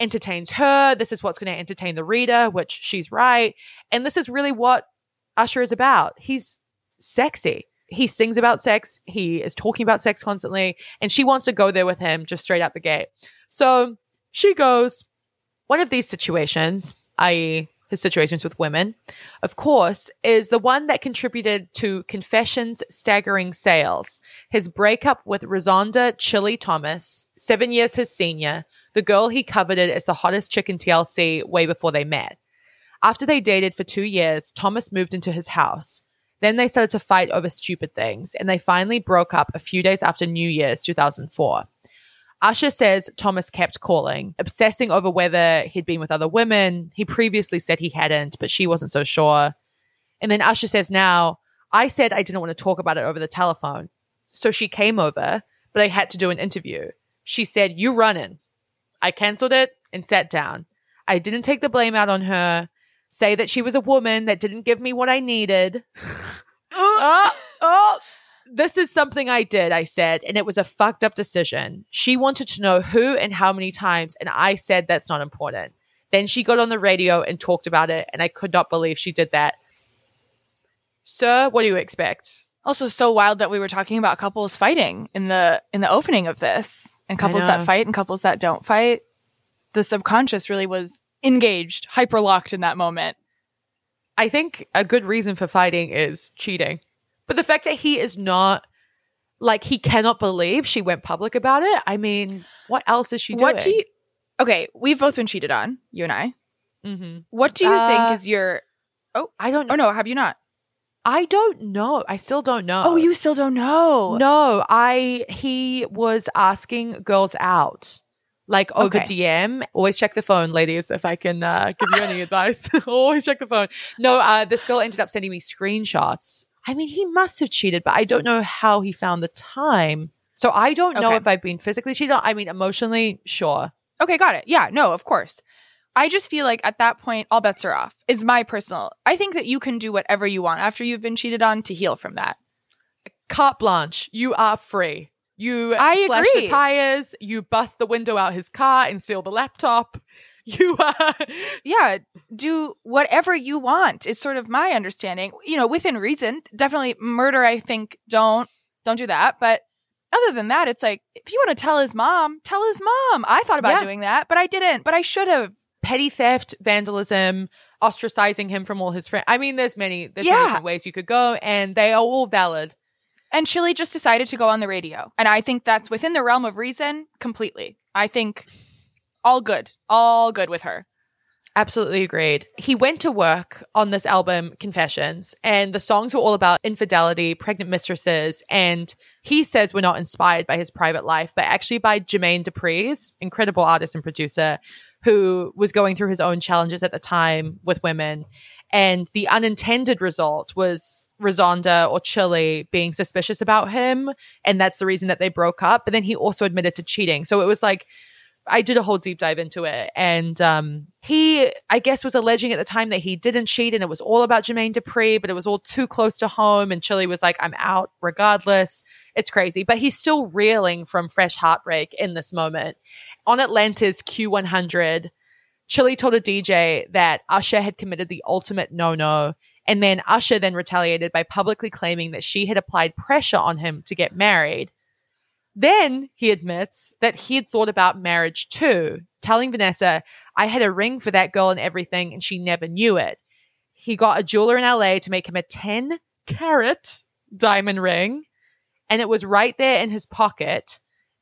entertains her. This is what's going to entertain the reader, which she's right. And this is really what Usher is about. He's sexy. He sings about sex. He is talking about sex constantly. And she wants to go there with him just straight out the gate. So she goes, one of these situations, i.e., his situations with women, of course, is the one that contributed to Confessions' staggering sales. His breakup with Rozonda Chilli Thomas, seven years his senior, the girl he coveted as the hottest chick in TLC way before they met. After they dated for two years, Thomas moved into his house. Then they started to fight over stupid things, and they finally broke up a few days after New Year's 2004. Usher says Thomas kept calling, obsessing over whether he'd been with other women. He previously said he hadn't, but she wasn't so sure. And then Usher says now, I said I didn't want to talk about it over the telephone. So she came over, but I had to do an interview. She said, You running. I canceled it and sat down. I didn't take the blame out on her, say that she was a woman that didn't give me what I needed. oh, <laughs> oh, this is something I did, I said, and it was a fucked up decision. She wanted to know who and how many times, and I said that's not important. Then she got on the radio and talked about it, and I could not believe she did that. Sir, what do you expect? Also, so wild that we were talking about couples fighting in the in the opening of this, and couples that fight and couples that don't fight. The subconscious really was engaged, hyper locked in that moment. I think a good reason for fighting is cheating. But the fact that he is not like he cannot believe she went public about it. I mean, what else is she doing? What do you okay, we've both been cheated on, you and I. Mm-hmm. What do you Uh, think is your? Oh, I don't know. Oh no, have you not? I don't know. I still don't know. Oh, you still don't know. No, I he was asking girls out. Like over Okay. DM. Always check the phone, ladies, if I can uh, give you any <laughs> advice. <laughs> Always check the phone. No, uh, this girl ended up sending me screenshots. I mean, he must have cheated, but I don't know how he found the time. So I don't know Okay. if I've been physically cheated on. I mean, emotionally, sure. Okay, got it. Yeah, no, of course. I just feel like at that point, all bets are off. Is my personal. I think that you can do whatever you want after you've been cheated on to heal from that. Carte blanche. You are free. You I slash agree. the tires. You bust the window out his car and steal the laptop. <laughs> You uh, Yeah, do whatever you want. Is sort of my understanding. You know, within reason. Definitely murder. I think don't don't do that. But other than that, it's like if you want to tell his mom, tell his mom. I thought about Yeah. doing that, but I didn't. But I should have. petty theft, vandalism, ostracizing him from all his friends. I mean, there's many, there's many Yeah. different ways you could go, and they are all valid. And Chilli just decided to go on the radio. And I think that's within the realm of reason completely. I think all good. All good with her. Absolutely agreed. He went to work on this album, Confessions, and the songs were all about infidelity, pregnant mistresses, and he says we're not inspired by his private life, but actually by Jermaine Dupri's incredible artist and producer, who was going through his own challenges at the time with women. And the unintended result was Rozonda or Chilli being suspicious about him. And that's the reason that they broke up. But then he also admitted to cheating. So it was like, I did a whole deep dive into it. And um, he, I guess, was alleging at the time that he didn't cheat and it was all about Jermaine Dupri, but it was all too close to home. And Chilli was like, I'm out regardless. It's crazy. But he's still reeling from fresh heartbreak in this moment. On Atlanta's Q100, Chilli told a DJ that Usher had committed the ultimate no no. And then Usher then retaliated by publicly claiming that she had applied pressure on him to get married. Then he admits that he had thought about marriage too, telling Vanessa, I had a ring for that girl and everything, and she never knew it. He got a jeweler in LA to make him a 10 carat diamond ring, and it was right there in his pocket.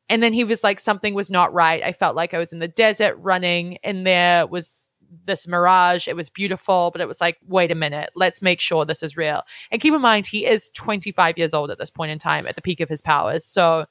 And then he was like, something was not right. I felt like I was in the desert running, and there was this mirage. It was beautiful, but it was like, wait a minute, let's make sure this is real. And keep in mind, he is 25 years old at this point in time, at the peak of his powers. So,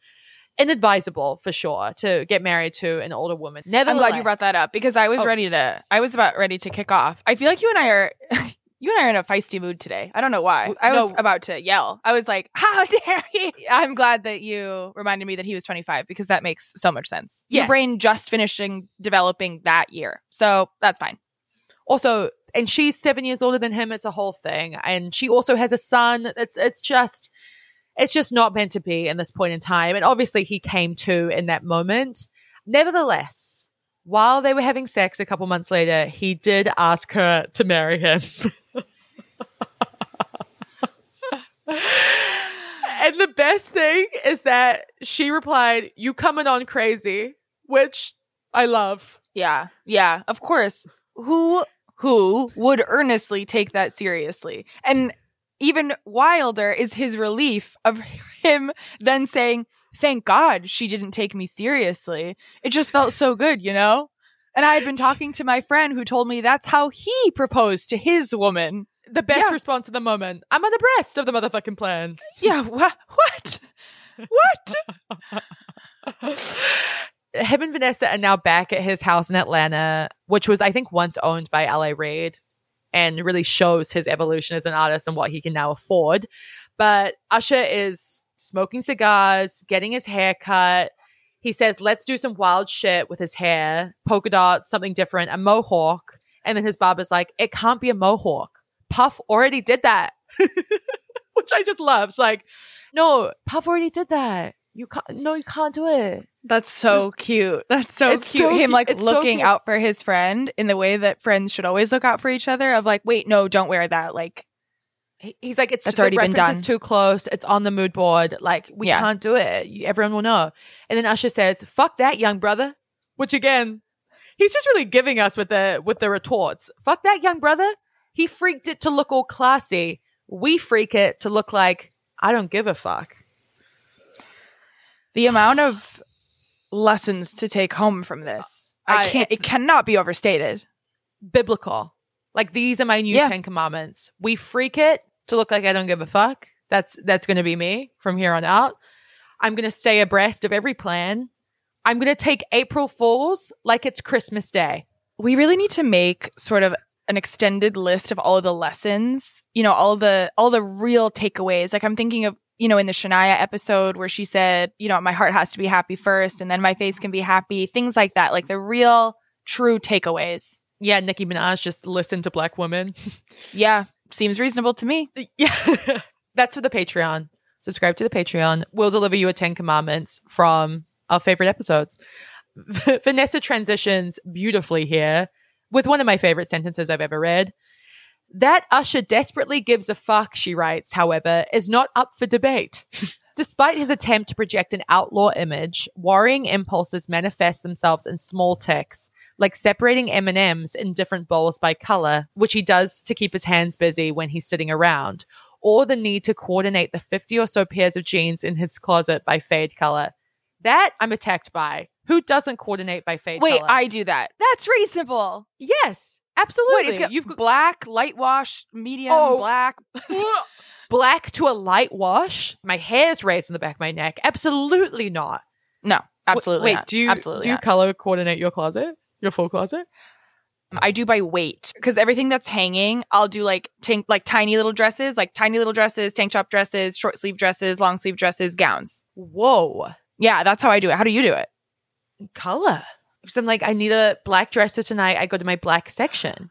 inadvisable for sure to get married to an older woman. Never. I'm glad you brought that up because I was Oh. ready to I was about ready to kick off. I feel like you and I are <laughs> you and I are in a feisty mood today. I don't know why. I was about to yell. I was like, "How <laughs> dare he?" I'm glad that you reminded me that he was 25 because that makes so much sense. Your brain just finishing developing that year. So, that's fine. Also, and she's seven years older than him. It's a whole thing, and she also has a son. It's it's just it's just not meant to be in this point in time. And obviously, he came to in that moment. Nevertheless, while they were having sex a couple months later, he did ask her to marry him. <laughs> and the best thing is that she replied, "You coming on crazy," which I love. Yeah. Yeah, of course. Who who would earnestly take that seriously? And even wilder is his relief of <laughs> him then saying, "Thank God she didn't take me seriously." It just felt so good, you know? And I had been talking to my friend who told me that's how he proposed to his woman. The best Yeah. response of the moment. I'm on the breast of the motherfucking plans. Yeah, wha- what? What? him and Vanessa are now back at his house in Atlanta, which was, I think, once owned by LA Reid and really shows his evolution as an artist and what he can now afford. But Usher is smoking cigars, getting his hair cut. He says, let's do some wild shit with his hair, polka dots, something different, a mohawk. And then his barber's like, it can't be a mohawk. Puff already did that. <laughs> Which I just love. It's like, no, Puff already did that. You can't, no, you can't do it. That's so cute. That's so It's cute. so Him like it's so looking cute. out for his friend in the way that friends should always look out for each other. Of like, wait, no, don't wear that. Like, He's like, it's That's the already been reference is done. too close. It's on the mood board. Like, we Yeah. can't do it. Everyone will know. And then Usher says, "Fuck that, young brother." Which again, he's just really giving us with the with the retorts. Fuck that, young brother. He freaked it to look all classy. We freak it to look like I don't give a fuck. the amount of lessons to take home from this. I can't. It cannot be overstated. biblical. Like these are my new Yeah. 10 commandments. We freak it to look like I don't give a fuck. That's that's going to be me from here on out. I'm going to stay abreast of every plan. I'm going to take April Fools like it's Christmas Day. We really need to make sort of an extended list of all of the lessons. You know, all the all the real takeaways. Like I'm thinking of you know in the Shania episode where she said, you know, my heart has to be happy first, and then my face can be happy. Things like that. Like the real true takeaways. Yeah, Nicki Minaj just listen to black women. <laughs> Yeah, seems reasonable to me. yeah. <laughs> That's for the Patreon. Subscribe to the Patreon. We'll deliver you a 10 commandments from our favorite episodes. <laughs> Vanessa transitions beautifully here with one of my favorite sentences I've ever read. That Usher desperately gives a fuck, she writes, however, is not up for debate. <laughs> Despite his attempt to project an outlaw image, worrying impulses manifest themselves in small tics, like separating M&Ms in different bowls by color, which he does to keep his hands busy when he's sitting around, or the need to coordinate the 50 or so pairs of jeans in his closet by fade color. That I'm attacked by. Who doesn't coordinate by fade Wait, color? I do that. That's reasonable. Yes, absolutely. Wait, it's got You've got black, light wash, medium, Oh. black. <laughs> black to a light wash. My hair's raised in the back of my neck. Absolutely not. No, absolutely. Wait, not. do you absolutely do you not. color coordinate your closet? Your full closet? Mm, I do by weight because everything that's hanging, I'll do like tank, like tiny little dresses, like tiny little dresses, tank top dresses, short sleeve dresses, long sleeve dresses, gowns. Whoa. Yeah, that's how I do it. How do you do it? Color. Because I'm like, I need a black dress for tonight. I go to my black section.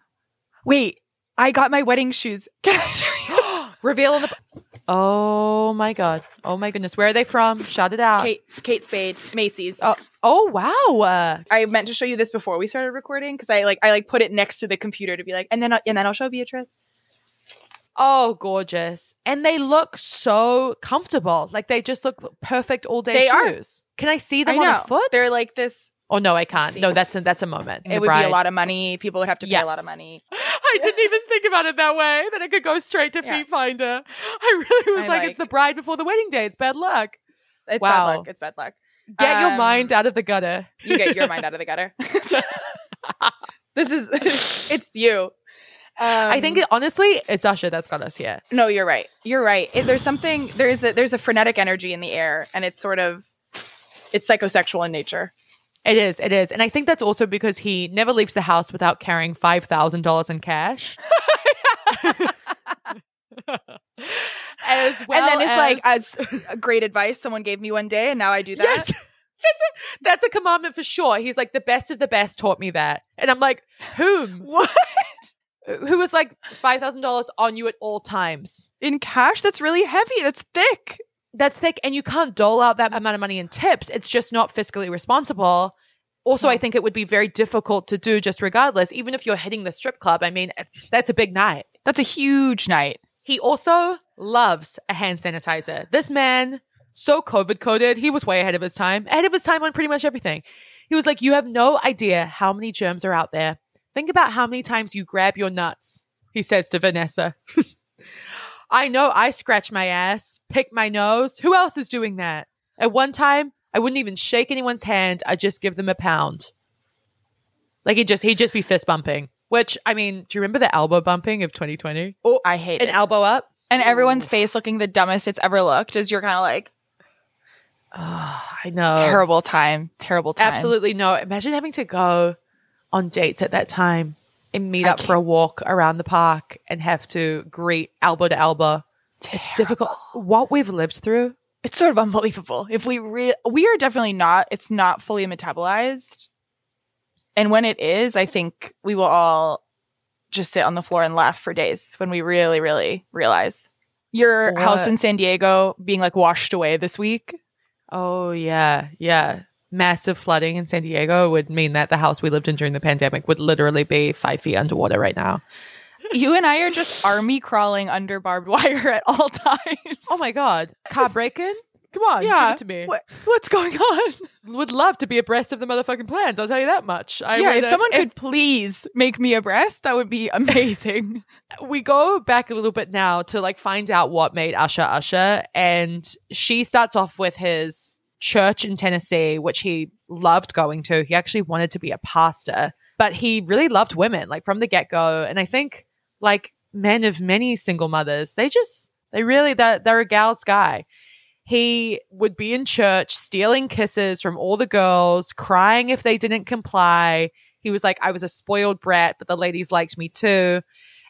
Wait, I got my wedding shoes. <laughs> Can I show you? <gasps> Reveal on the. Oh my god. Oh my goodness. Where are they from? Shout it out. Kate, Kate Spade, Macy's. Oh, oh wow. Uh, I meant to show you this before we started recording because I like I like put it next to the computer to be like, and then I- and then I'll show Beatrice. oh, gorgeous. And they look so comfortable. Like they just look perfect all day They are. shoes. Can I see them I on know a foot? they're like this. Oh no, I can't. See. No, that's a that's a moment. It would be a lot of money. People would have to pay Yeah. a lot of money. <laughs> I didn't even think about it that way. That I could go straight to Yeah. Feet Finder. I really was I like, like- it's the bride before the wedding day. It's bad luck. It's Wow. bad luck. It's bad luck. Get your Um, mind out of the gutter. You get your mind <laughs> out of the gutter. <laughs> this is it's you. Um, I think it, honestly, it's Usher that's got us here. no, you're right. You're right. It, there's something there's a, there's a frenetic energy in the air, and it's sort of it's psychosexual in nature. It is, it is, and I think that's also because he never leaves the house without carrying five thousand dollars in cash. <laughs> as well, <laughs> and then it's like as- as great advice someone gave me one day, and now I do that. yes, <laughs> that's a, that's a commandment for sure. He's like the best of the best taught me that, and I'm like, whom? What Who was like five thousand dollars on you at all times? in cash? That's really heavy. That's thick. That's thick, and you can't dole out that amount of money in tips. It's just not fiscally responsible. Also, I mm. think it would be very difficult to do just regardless, even if you're hitting the strip club. I mean, that's a big night. That's a huge night. He also loves a hand sanitizer. This man, so COVID coded, he was way ahead of his time, ahead of his time on pretty much everything. He was like, You have no idea how many germs are out there. Think about how many times you grab your nuts, he says to Vanessa. <laughs> I know I scratch my ass, pick my nose. Who else is doing that? At one time, I wouldn't even shake anyone's hand. I'd just give them a pound. Like he just he'd just be fist bumping. Which I mean, do you remember the elbow bumping of 2020? Oh, I hate it. An it. elbow up. and everyone's face looking the dumbest it's ever looked as you're kind of like Oh, <sighs> I know. terrible time, terrible time. Absolutely no. Imagine having to go on dates at that time and meet I up for a walk around the park and have to greet elbow to elbow. It's difficult. What we've lived through. It's sort of unbelievable. If we re- we are definitely not. It's not fully metabolized, and when it is, I think we will all just sit on the floor and laugh for days when we really, really realize your house in San Diego being like washed away this week. Oh yeah, yeah. Massive flooding in San Diego would mean that the house we lived in during the pandemic would literally be five feet underwater right now. You and I are just army crawling under barbed wire at all times. Oh my god, car breaking? Come on, yeah, give it to me. What, what's going on? Would love to be abreast of the motherfucking plans. I'll tell you that much. I yeah, would, if uh, someone could please make me abreast, that would be <laughs> amazing. we go back a little bit now to like find out what made Usher Usher, and she starts off with his church in Tennessee, which he loved going to. He actually wanted to be a pastor, but he really loved women, like from the get go. And I think, like men of many single mothers, they just, they really, they're, they're a gal's guy. He would be in church stealing kisses from all the girls, crying if they didn't comply. He was like, I was a spoiled brat, but the ladies liked me too.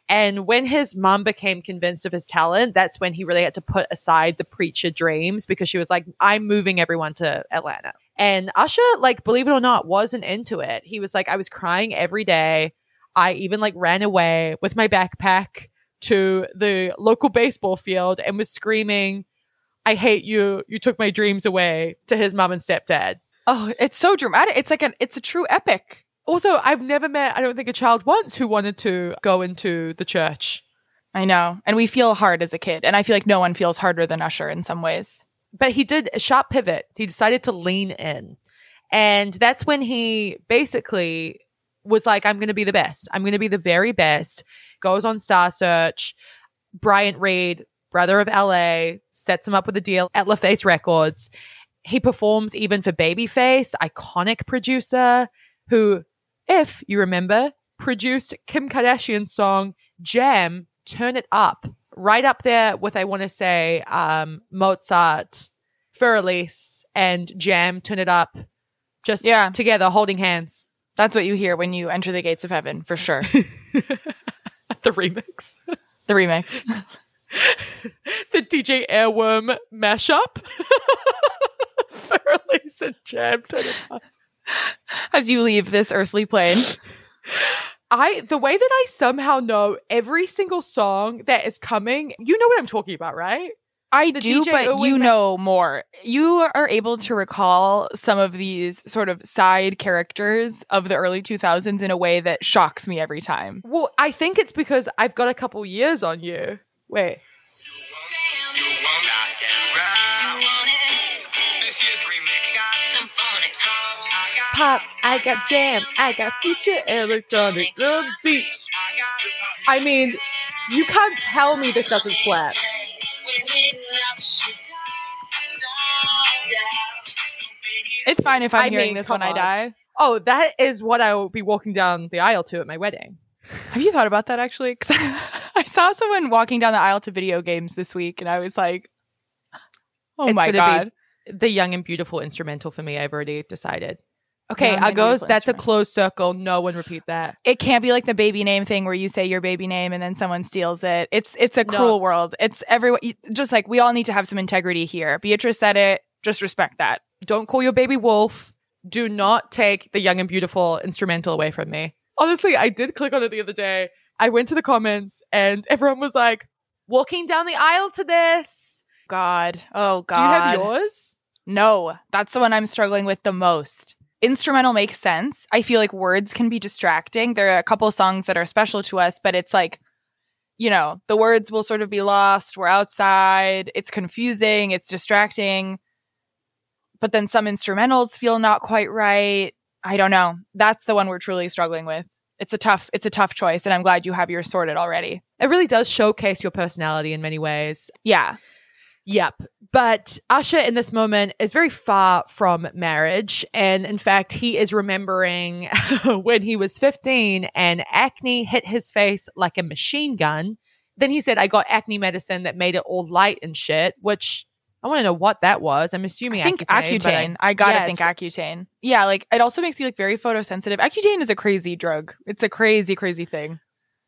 And when his mom became convinced of his talent, that's when he really had to put aside the preacher dreams because she was like, I'm moving everyone to Atlanta. And Usher, like, believe it or not, wasn't into it. He was like, I was crying every day. I even like ran away with my backpack to the local baseball field and was screaming, I hate you. You took my dreams away to his mom and stepdad. Oh, it's so dramatic. It's like an it's a true epic. Also, I've never met, I don't think, a child once who wanted to go into the church. I know. And we feel hard as a kid. And I feel like no one feels harder than Usher in some ways. But he did a sharp pivot. He decided to lean in. And that's when he basically was like, I'm going to be the best. I'm going to be the very best. Goes on Star Search. Bryant Reid, brother of LA, sets him up with a deal at LaFace Records. He performs even for Babyface, iconic producer who if you remember, produced Kim Kardashian's song Jam, Turn It Up, right up there with, I want to say, um, Mozart, Fur and Jam, Turn It Up, just yeah. together holding hands. That's what you hear when you enter the gates of heaven, for sure. <laughs> the remix. The remix. <laughs> the DJ Earworm mashup. <laughs> Fur and Jam, Turn It Up. <laughs> as you leave this earthly plane. I the way that I somehow know every single song that is coming, you know what I'm talking about, right? I the do, DJ but you know more. You are able to recall some of these sort of side characters of the early 2000s in a way that shocks me every time. Well, I think it's because I've got a couple years on you. Wait. Pop, I got jam, I got future electronic love beats. I mean, you can't tell me this doesn't slap. It's fine if I'm I hearing mean, this when on. I die. Oh, that is what I will be walking down the aisle to at my wedding. Have you thought about that actually? Because <laughs> I saw someone walking down the aisle to video games this week, and I was like, "Oh it's my god!" the young and beautiful instrumental for me. I've already decided. Okay, Agos, that's a closed circle. No one repeat that. It can't be like the baby name thing where you say your baby name and then someone steals it. It's it's a no. cruel world. It's everyone just like we all need to have some integrity here. Beatrice said it. Just respect that. Don't call your baby wolf. Do not take the young and beautiful instrumental away from me. Honestly, I did click on it the other day. I went to the comments and everyone was like, walking down the aisle to this. God. Oh God. Do you have yours? No, that's the one I'm struggling with the most instrumental makes sense. I feel like words can be distracting. There are a couple songs that are special to us, but it's like, you know, the words will sort of be lost. We're outside. It's confusing. It's distracting. But then some instrumentals feel not quite right. I don't know. That's the one we're truly struggling with. It's a tough, it's a tough choice, and I'm glad you have yours sorted already. It really does showcase your personality in many ways. Yeah. Yep. But Usher in this moment is very far from marriage. And in fact, he is remembering <laughs> when he was 15 and acne hit his face like a machine gun. Then he said, I got acne medicine that made it all light and shit, which I want to know what that was. I'm assuming I think Accutane. Accutane. I, I, gotta yeah, think Accutane. Yeah, like it also makes you like very photosensitive. Accutane is a crazy drug. It's a crazy, crazy thing.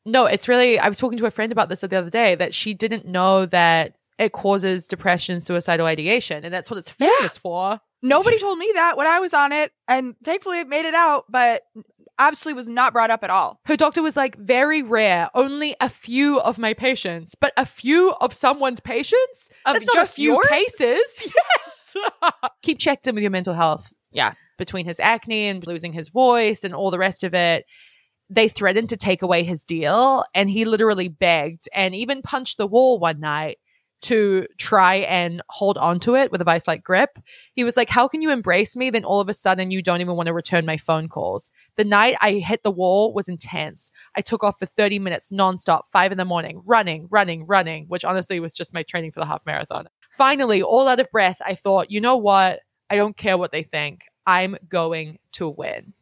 No, it's really. I was talking to a friend about this the other day that she didn't know that it causes depression, suicidal ideation, and that's what it's famous yeah. for. Nobody told me that when I was on it, and thankfully it made it out, but absolutely was not brought up at all. Her doctor was like, very rare, only a few of my patients, but a few of someone's patients? Of That's just a few yours? cases. <laughs> yes. <laughs> Keep checked in with your mental health. Yeah. Between his acne and losing his voice and all the rest of it they threatened to take away his deal and he literally begged and even punched the wall one night to try and hold on to it with a vice like grip. He was like, How can you embrace me? Then all of a sudden you don't even want to return my phone calls. The night I hit the wall was intense. I took off for 30 minutes nonstop, five in the morning, running, running, running, which honestly was just my training for the half marathon. Finally, all out of breath, I thought, you know what? I don't care what they think. I'm going to win.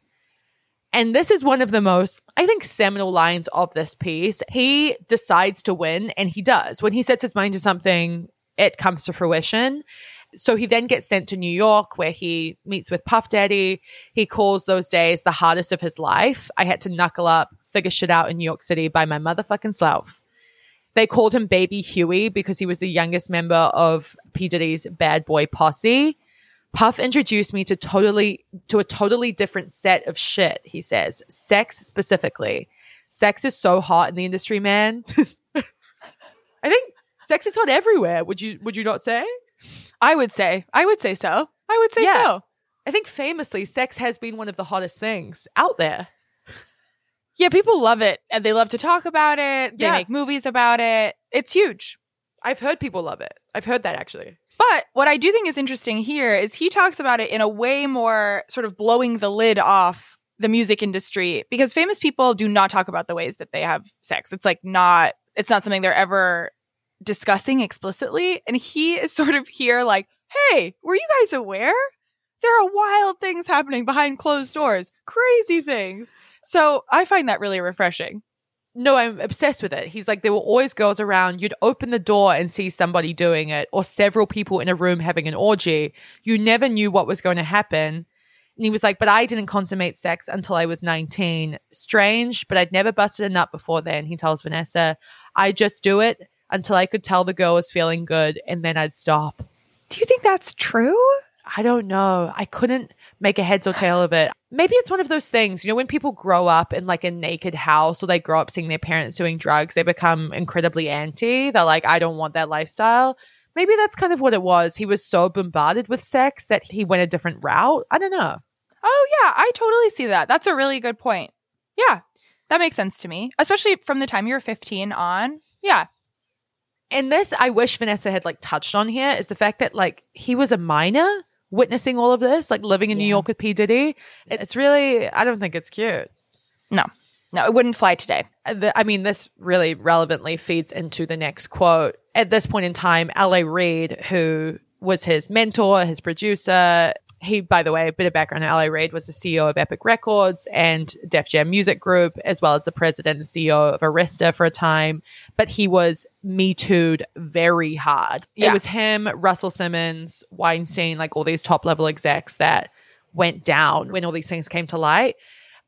And this is one of the most, I think, seminal lines of this piece. He decides to win, and he does. When he sets his mind to something, it comes to fruition. So he then gets sent to New York where he meets with Puff Daddy. He calls those days the hardest of his life. I had to knuckle up, figure shit out in New York City by my motherfucking self. They called him Baby Huey because he was the youngest member of P. Diddy's bad boy posse. Puff introduced me to totally to a totally different set of shit, he says. Sex specifically. Sex is so hot in the industry, man. <laughs> I think sex is hot everywhere. Would you would you not say? I would say. I would say so. I would say Yeah. so. I think famously sex has been one of the hottest things out there. Yeah, people love it and they love to talk about it. They Yeah. make movies about it. It's huge. I've heard people love it. I've heard that actually. But what I do think is interesting here is he talks about it in a way more sort of blowing the lid off the music industry because famous people do not talk about the ways that they have sex. It's like not it's not something they're ever discussing explicitly and he is <laughs> sort of here like, "Hey, were you guys aware? There are wild things happening behind closed doors. Crazy things." So, I find that really refreshing. No, I'm obsessed with it. He's like, there were always girls around. You'd open the door and see somebody doing it, or several people in a room having an orgy. You never knew what was going to happen. And he was like, but I didn't consummate sex until I was 19. Strange, but I'd never busted a nut before then, he tells Vanessa. I just do it until I could tell the girl was feeling good, and then I'd stop. Do you think that's true? I don't know. I couldn't make a heads or tail of it. Maybe it's one of those things, you know, when people grow up in like a naked house or they grow up seeing their parents doing drugs, they become incredibly anti. They're like, I don't want that lifestyle. Maybe that's kind of what it was. He was so bombarded with sex that he went a different route. I don't know. Oh, yeah, I totally see that. That's a really good point. Yeah, that makes sense to me, especially from the time you were 15 on. Yeah. And this, I wish Vanessa had like touched on here is the fact that like he was a minor witnessing all of this, like living in New York with P. Diddy. It's really, I don't think it's cute. No, no, it wouldn't fly today. Uh, I mean, this really relevantly feeds into the next quote. At this point in time, L.A. Reid, who was his mentor, his producer, he, by the way, a bit of background, L.A. Reid was the CEO of Epic Records and Def Jam Music Group, as well as the president and CEO of Arista for a time. But he was Me Too'd very hard. Yeah. It was him, Russell Simmons, Weinstein, like all these top level execs that went down when all these things came to light.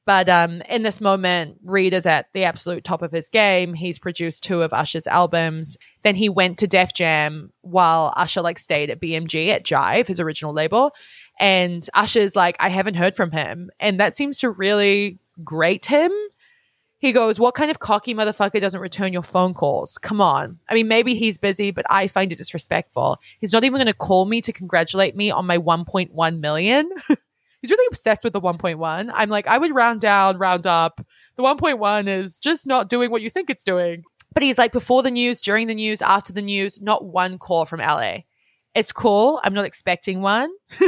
But um, in this moment, Reid is at the absolute top of his game. He's produced two of Usher's albums. Then he went to Def Jam while Usher like stayed at BMG at Jive, his original label. And Usher's like, I haven't heard from him. And that seems to really grate him. He goes, What kind of cocky motherfucker doesn't return your phone calls? Come on. I mean, maybe he's busy, but I find it disrespectful. He's not even going to call me to congratulate me on my 1.1 million. <laughs> He's really obsessed with the 1.1. I'm like, I would round down, round up. The 1.1 is just not doing what you think it's doing. But he's like, before the news, during the news, after the news, not one call from LA. It's cool. I'm not expecting one. <laughs>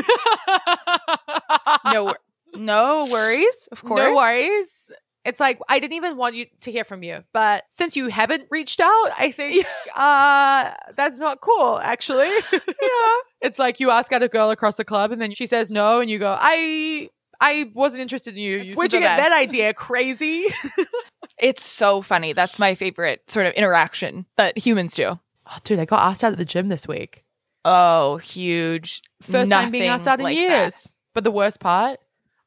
No, no worries. Of course, No worries. It's like I didn't even want you to hear from you, but since you haven't reached out, I think <laughs> uh that's not cool actually. <laughs> yeah. It's like you ask out a girl across the club and then she says no and you go, "I I wasn't interested in you." It's Where'd you get that idea? Crazy. It's so funny. That's my favorite sort of interaction that humans do. oh, dude, I got asked out at the gym this week. Oh, huge! First time being asked out in like years. But the worst part,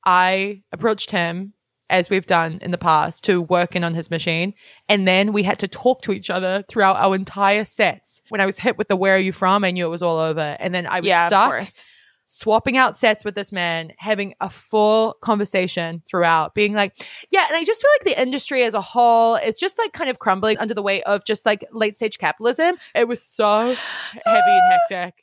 I approached him as we've done in the past to work in on his machine. And then we had to talk to each other throughout our entire sets. When I was hit with the where are you from, I knew it was all over. And then I was Yeah, of stuck course. Swapping out sets with this man, having a full conversation throughout, being like, yeah, and I just feel like the industry as a whole is just like kind of crumbling under the weight of just like late stage capitalism. It was so <sighs> heavy and hectic.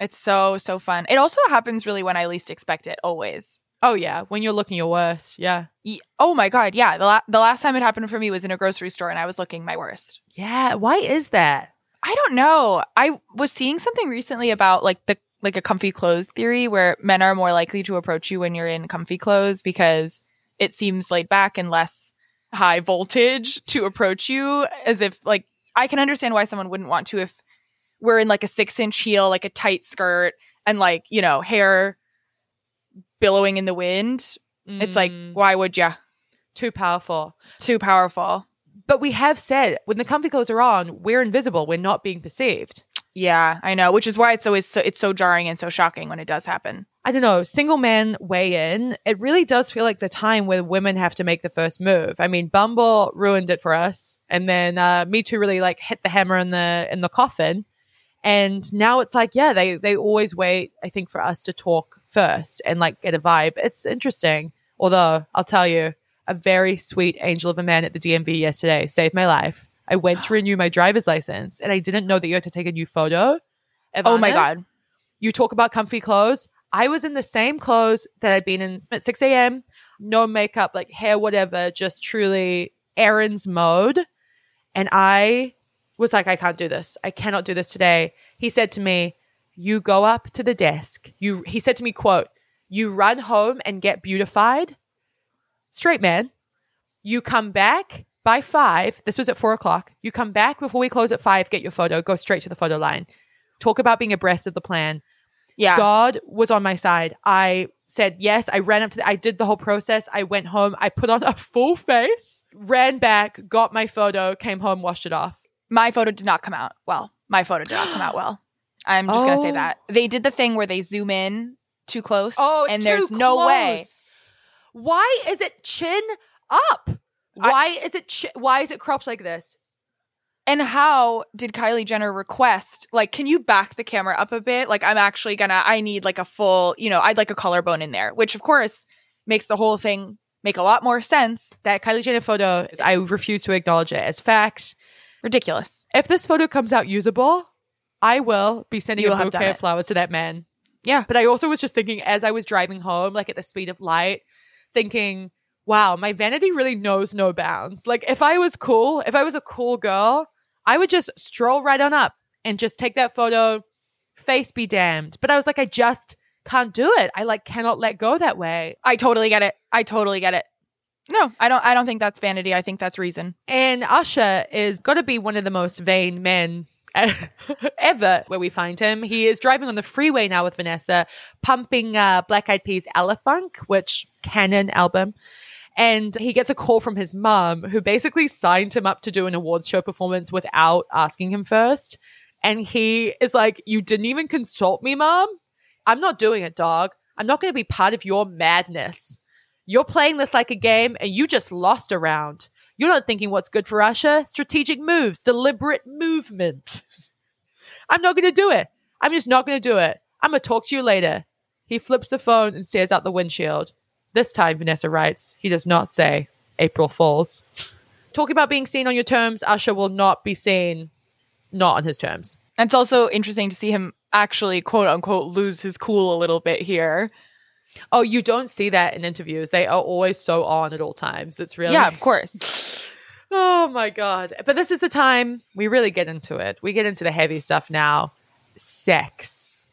It's so so fun. It also happens really when I least expect it. Always. Oh yeah, when you're looking your worst. Yeah. Ye- Oh my god, yeah. The la- the last time it happened for me was in a grocery store and I was looking my worst. Yeah. Why is that? I don't know. I was seeing something recently about like the like a comfy clothes theory where men are more likely to approach you when you're in comfy clothes because it seems laid back and less high voltage to approach you as if like I can understand why someone wouldn't want to if we're in like a 6 inch heel, like a tight skirt and like, you know, hair billowing in the wind. It's like, Mm, why would you? too powerful. Too powerful. But we have said when the comfy clothes are on, we're invisible. We're not being perceived. Yeah, I know. Which is why it's always so it's so jarring and so shocking when it does happen. I don't know, single men weigh in. It really does feel like the time where women have to make the first move. I mean, Bumble ruined it for us, and then uh, Me Too really like hit the hammer in the in the coffin. And now it's like, yeah, they they always wait. I think for us to talk first and like get a vibe. It's interesting. Although I'll tell you, a very sweet angel of a man at the DMV yesterday saved my life. I went to renew my driver's license, and I didn't know that you had to take a new photo. Oh my god. you talk about comfy clothes. I was in the same clothes that I'd been in at 6 a.m. No makeup, like hair, whatever, just truly errands mode. And I was like, I can't do this. I cannot do this today. He said to me, You go up to the desk. You he said to me, quote, you run home and get beautified. Straight man. You come back by five. This was at four o'clock. You come back before we close at five, get your photo, go straight to the photo line. Talk about being abreast of the plan. Yeah. God was on my side. I said yes. I ran up to the, I did the whole process. I went home. I put on a full face, ran back, got my photo, came home, washed it off. my photo did not come out well. My photo did not come out well. I'm just gonna say Oh. that they did the thing where they zoom in too close. Oh, it's and there's no way. Why is it chin up? I- Why is it chi- why is it cropped like this? And how did Kylie Jenner request? Like, can you back the camera up a bit? Like, I'm actually gonna. I need like a full. You know, I'd like a collarbone in there, which of course makes the whole thing make a lot more sense. That Kylie Jenner photo, is I refuse to acknowledge it as facts. Ridiculous. If this photo comes out usable, I will be sending You a bouquet of flowers to that man. Yeah. But I also was just thinking as I was driving home, like at the speed of light, thinking, wow, my vanity really knows no bounds. Like if I was cool, if I was a cool girl, I would just stroll right on up and just take that photo, face be damned. But I was like, I just can't do it. I like cannot let go that way. I totally get it. I totally get it. No, I don't. I don't think that's vanity. I think that's reason. And Usher is got to be one of the most vain men <laughs> ever where we find him. He is driving on the freeway now with Vanessa, pumping uh, Black Eyed Peas Elephunk, which canon album. And he gets a call from his mum, who basically signed him up to do an awards show performance without asking him first. And he is like, You didn't even consult me, mom? I'm not doing it, dog. I'm not going to be part of your madness. You're playing this like a game and you just lost a round. You're not thinking what's good for Usher. Strategic moves, deliberate movement. <laughs> I'm not going to do it. I'm just not going to do it. I'm going to talk to you later. He flips the phone and stares out the windshield. This time, Vanessa writes, he does not say April Fools. Talking about being seen on your terms, Usher will not be seen not on his terms. And it's also interesting to see him actually, quote unquote, lose his cool a little bit here. Oh, you don't see that in interviews. They are always so on at all times. It's really Yeah, of course. <laughs> Oh my god. But this is the time we really get into it. We get into the heavy stuff now. Sex.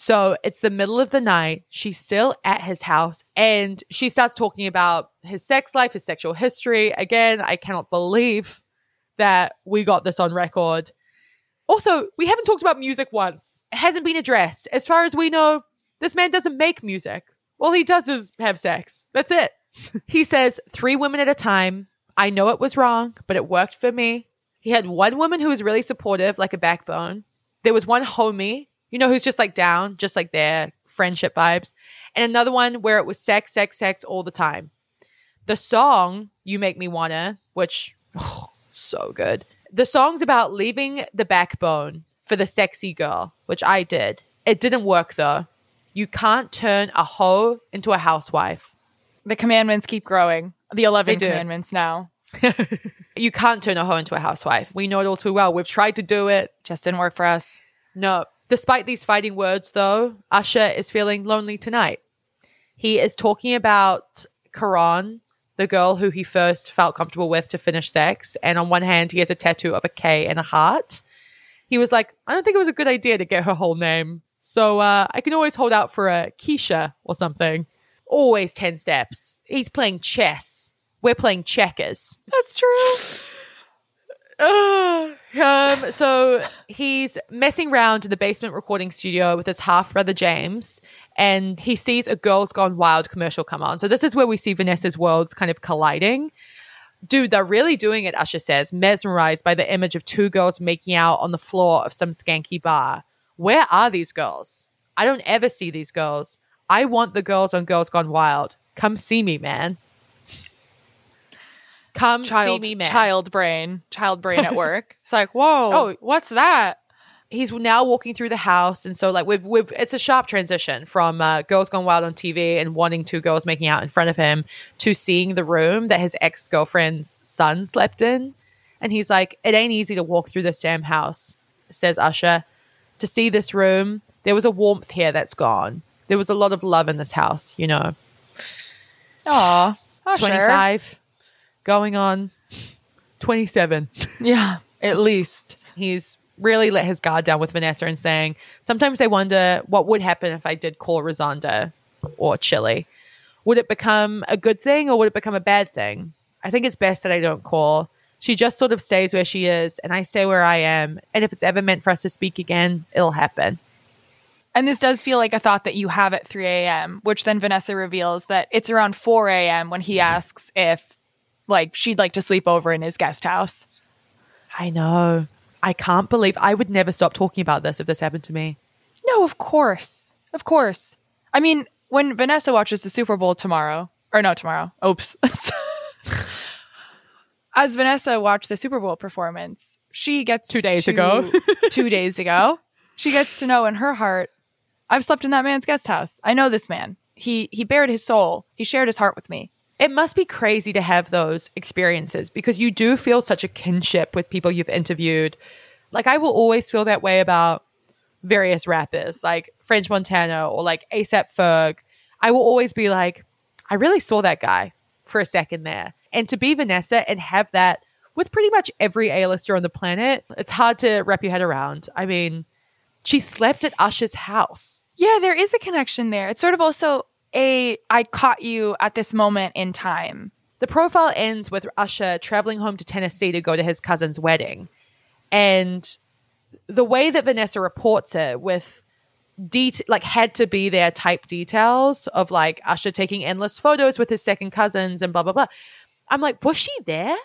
So it's the middle of the night. She's still at his house and she starts talking about his sex life, his sexual history. Again, I cannot believe that we got this on record. Also, we haven't talked about music once. It hasn't been addressed. As far as we know, this man doesn't make music. All he does is have sex. That's it. <laughs> he says, three women at a time. I know it was wrong, but it worked for me. He had one woman who was really supportive, like a backbone. There was one homie, you know, who's just like down, just like there, friendship vibes. And another one where it was sex, sex, sex all the time. The song, You Make Me Wanna, which, oh, so good. The song's about leaving the backbone for the sexy girl, which I did. It didn't work though. You can't turn a hoe into a housewife. The commandments keep growing. The 11 They do. commandments now. <laughs> You can't turn a hoe into a housewife. We know it all too well. We've tried to do it. Just didn't work for us. No. Despite these fighting words, though, Usher is feeling lonely tonight. He is talking about Karan, the girl who he first felt comfortable with to finish sex. And on one hand, he has a tattoo of a K and a heart. He was like, I don't think it was a good idea to get her whole name. So uh, I can always hold out for a Keisha or something. Always 10 steps. He's playing chess. We're playing checkers. That's true. <sighs> um, so he's messing around in the basement recording studio with his half brother James, and he sees a Girls Gone Wild commercial come on. So this is where we see Vanessa's worlds kind of colliding. Dude, they're really doing it, Usher says, mesmerized by the image of two girls making out on the floor of some skanky bar. Where are these girls? I don't ever see these girls. I want the girls on Girls Gone Wild. Come see me, man. Come child, see me, man. Child brain, child brain at work. <laughs> It's like, whoa, Oh. what's that? he's now walking through the house and so like we've, we've it's a sharp transition from uh, girls gone wild on tv and wanting two girls making out in front of him to seeing the room that his ex-girlfriend's son slept in and he's like it ain't easy to walk through this damn house says usher to see this room there was a warmth here that's gone there was a lot of love in this house you know Aw, Usher. 25 going on 27 Yeah, at least. he's really let his guard down with Vanessa and saying, Sometimes I wonder what would happen if I did call Rozonda or Chilli. Would it become a good thing or would it become a bad thing? I think it's best that I don't call. She just sort of stays where she is and I stay where I am. And if it's ever meant for us to speak again, it'll happen. And this does feel like a thought that you have at 3 a.m., which then Vanessa reveals that it's around 4 a.m. when he asks if, like, she'd like to sleep over in his guest house. I know. I can't believe I would never stop talking about this if this happened to me. No, of course. Of course. I mean, when Vanessa watches the Super Bowl tomorrow, or no, tomorrow, oops. <laughs> As Vanessa watched the Super Bowl performance, she gets Two days to- ago. <laughs> two days ago, she gets to know in her heart, I've slept in that man's guest house. I know this man. He he bared his soul. He shared his heart with me. It must be crazy to have those experiences because you do feel such a kinship with people you've interviewed. Like I will always feel that way about various rappers, like French Montana or like ASAP Ferg. I will always be like, I really saw that guy for a second there. And to be Vanessa and have that with pretty much every A-lister on the planet, it's hard to wrap your head around. I mean, she slept at Usher's house. Yeah, there is a connection there. It's sort of also a I caught you at this moment in time. The profile ends with Usher traveling home to Tennessee to go to his cousin's wedding. And the way that Vanessa reports it with det- like had to be there type details of like Usher taking endless photos with his second cousins and blah blah blah. I'm like, was she there?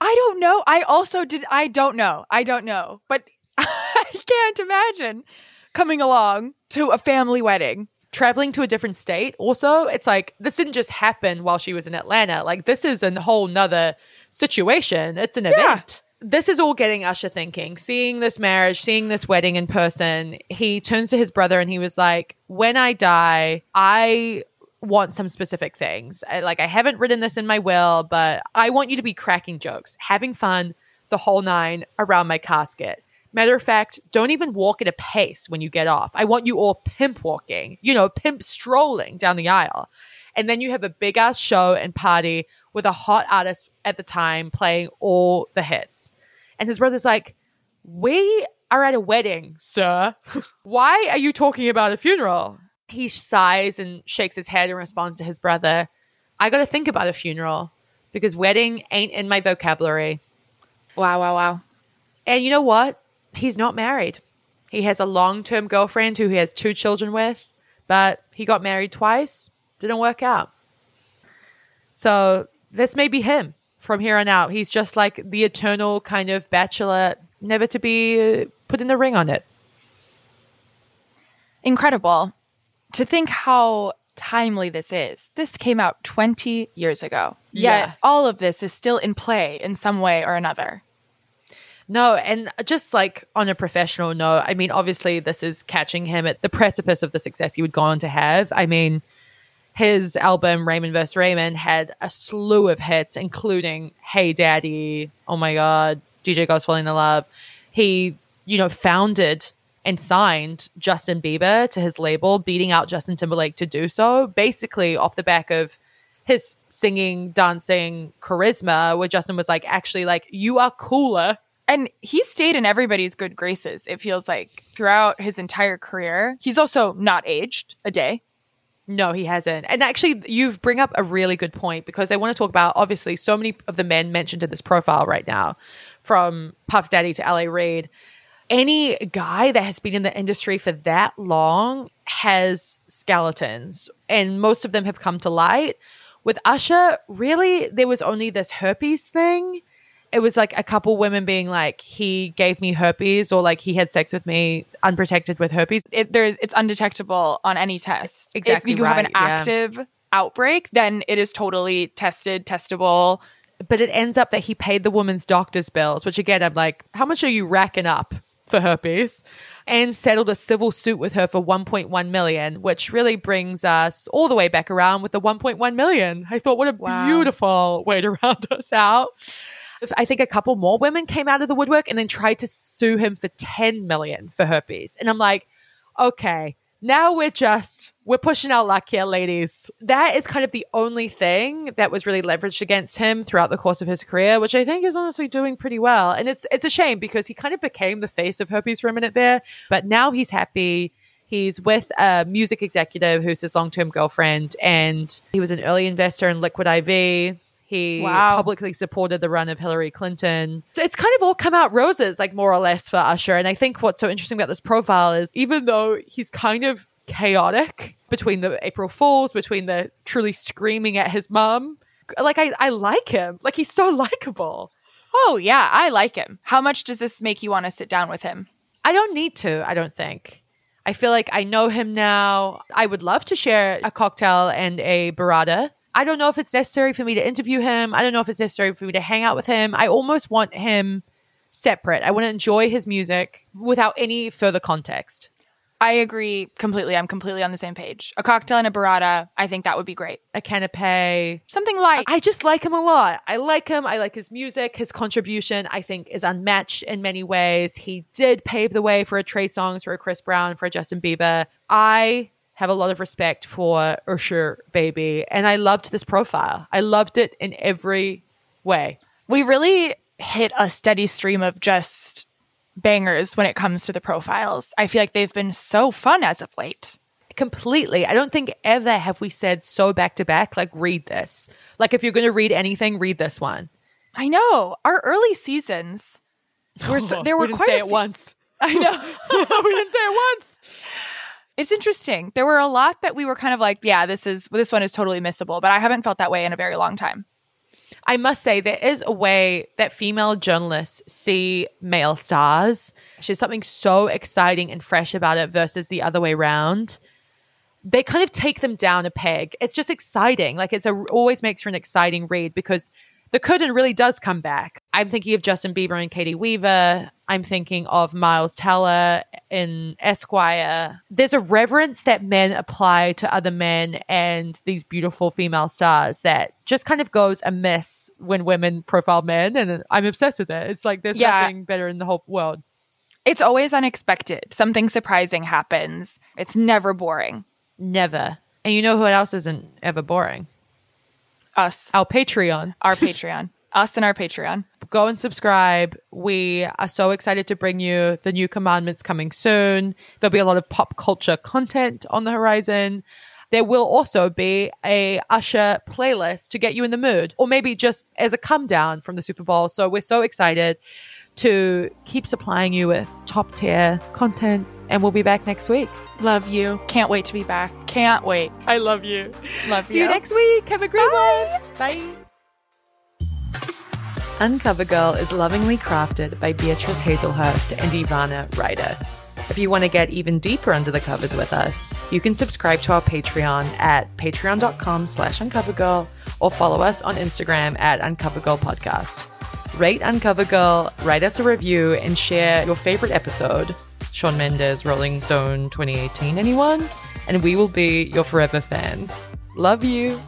I don't know. I also did. I don't know. I don't know. But <laughs> I can't imagine coming along to a family wedding. Traveling to a different state. Also, it's like this didn't just happen while she was in Atlanta. Like this is a whole nother situation. It's an event. This is all getting Usher thinking. Seeing this marriage, seeing this wedding in person, he turns to his brother and he was like, "When I die, I want some specific things. I, like I haven't written this in my will, but I want you to be cracking jokes, having fun, the whole nine around my casket." Matter of fact, don't even walk at a pace when you get off. I want you all pimp walking, you know, pimp strolling down the aisle. And then you have a big ass show and party with a hot artist at the time playing all the hits. And his brother's like, We are at a wedding, sir. <laughs> Why are you talking about a funeral? He sighs and shakes his head and responds to his brother, I got to think about a funeral because wedding ain't in my vocabulary. Wow, wow, wow. And you know what? He's not married. He has a long term girlfriend who he has two children with, but he got married twice. Didn't work out. So this may be him from here on out. He's just like the eternal kind of bachelor, never to be put in the ring on it. Incredible. To think how timely this is. This came out 20 years ago. Yet Yeah. all of this is still in play in some way or another. No, and just like on a professional note, I mean, obviously, this is catching him at the precipice of the success he would go on to have. I mean, his album Raymond vs. Raymond had a slew of hits, including Hey Daddy, Oh My God, DJ Got Us Falling in Love. He, you know, founded and signed Justin Bieber to his label, beating out Justin Timberlake to do so, basically off the back of his singing, dancing charisma, where Justin was like, actually, like, you are cooler And he stayed in everybody's good graces, it feels like, throughout his entire career. He's also not aged a day. No, he hasn't. And actually, you bring up a really good point because I want to talk about obviously so many of the men mentioned in this profile right now, from Puff Daddy to LA Reid. any guy that has been in the industry for that long has skeletons, and most of them have come to light. With Usher, really, there was only this herpes thing. It was like a couple women being like, he gave me herpes, or like he had sex with me unprotected with herpes. It, there's, it's undetectable on any test. Exactly If you have an right, yeah. active outbreak, then it is totally tested, testable. but it ends up that he paid the woman's doctor's bills, which again, I'm like, how much are you racking up for herpes? And settled a civil suit with her for 1.1 million, which really brings us all the way back around with the 1.1 million. I thought, what a Wow. beautiful way to <laughs> round us out. I think a couple more women came out of the woodwork and then tried to sue him for 10 million for herpes. And I'm like, okay, now we're just we're pushing our luck here, ladies. That is kind of the only thing that was really leveraged against him throughout the course of his career, which I think is honestly doing pretty well. And it's it's a shame because he kind of became the face of herpes for a minute there, but now he's happy. He's with a music executive who's his long term girlfriend, and he was an early investor in Liquid IV. He Wow. publicly supported the run of Hillary Clinton. So it's kind of all come out roses, like more or less for Usher. And I think what's so interesting about this profile is even though he's kind of chaotic between the April Fools, between the truly screaming at his mom, like I, I like him. Like he's so <laughs> likable. Oh, yeah, I like him. How much does this make you want to sit down with him? I don't need to, I don't think. I feel like I know him now. I would love to share a cocktail and a burrata. I don't know if it's necessary for me to interview him. I don't know if it's necessary for me to hang out with him. I almost want him separate. I want to enjoy his music without any further context. I agree completely. I'm completely on the same page. A cocktail and a burrata, I think that would be great. A canapé. Something like I just like him a lot. I like him. I like his music. His contribution, I think, is unmatched in many ways. He did pave the way for a Trey Songz, for a Chris Brown, for a Justin Bieber. I have a lot of respect for Usher Baby, and I loved this profile. I loved it in every way. we really hit a steady stream of just bangers when it comes to the profiles. I feel like they've been so fun as of late. Completely. I don't think ever have we said so back to back, like, read this. Like, if you're going to read anything, read this one. I know. Our early seasons were so, <laughs> there were we didn't quite say it few- once. I know. <laughs> we didn't say it once. <laughs> It's interesting. There were a lot that we were kind of like, yeah, this is this one is totally missable, but I haven't felt that way in a very long time. I must say, there is a way that female journalists see male stars. There's something so exciting and fresh about it versus the other way around. They kind of take them down a peg. It's just exciting. Like it's a always makes for an exciting read because the curtain really does come back. I'm thinking of Justin Bieber and Caity Weaver. I'm thinking of Miles Teller in Esquire. There's a reverence that men apply to other men and these beautiful female stars that just kind of goes amiss when women profile men. And I'm obsessed with it. It's like there's Yeah. nothing better in the whole world. It's always unexpected. Something surprising happens. It's never boring. Never. And you know who else isn't ever boring? Us, Our Patreon. our <laughs> Patreon. Us and our Patreon. go and subscribe. We are so excited to bring you the new commandments coming soon. There'll be a lot of pop culture content on the horizon. There will also be a Usher playlist to get you in the mood, or maybe just as a come down from the Super Bowl. So we're so excited to keep supplying you with top tier content, and we'll be back next week. Love you. Can't wait to be back. Can't wait. I love you. Love you. See you next week. Have a great one. Bye. Uncover Girl is lovingly crafted by Beatrice Hazlehurst and Ivana Ryder. If you want to get even deeper under the covers with us, you can subscribe to our Patreon at patreon.com slash uncovergirl or follow us on Instagram at uncovergirlpodcast. Rate Uncover Girl, write us a review, and share your favorite episode. Shawn Mendes, Rolling Stone 2018, anyone? And we will be your forever fans. Love you.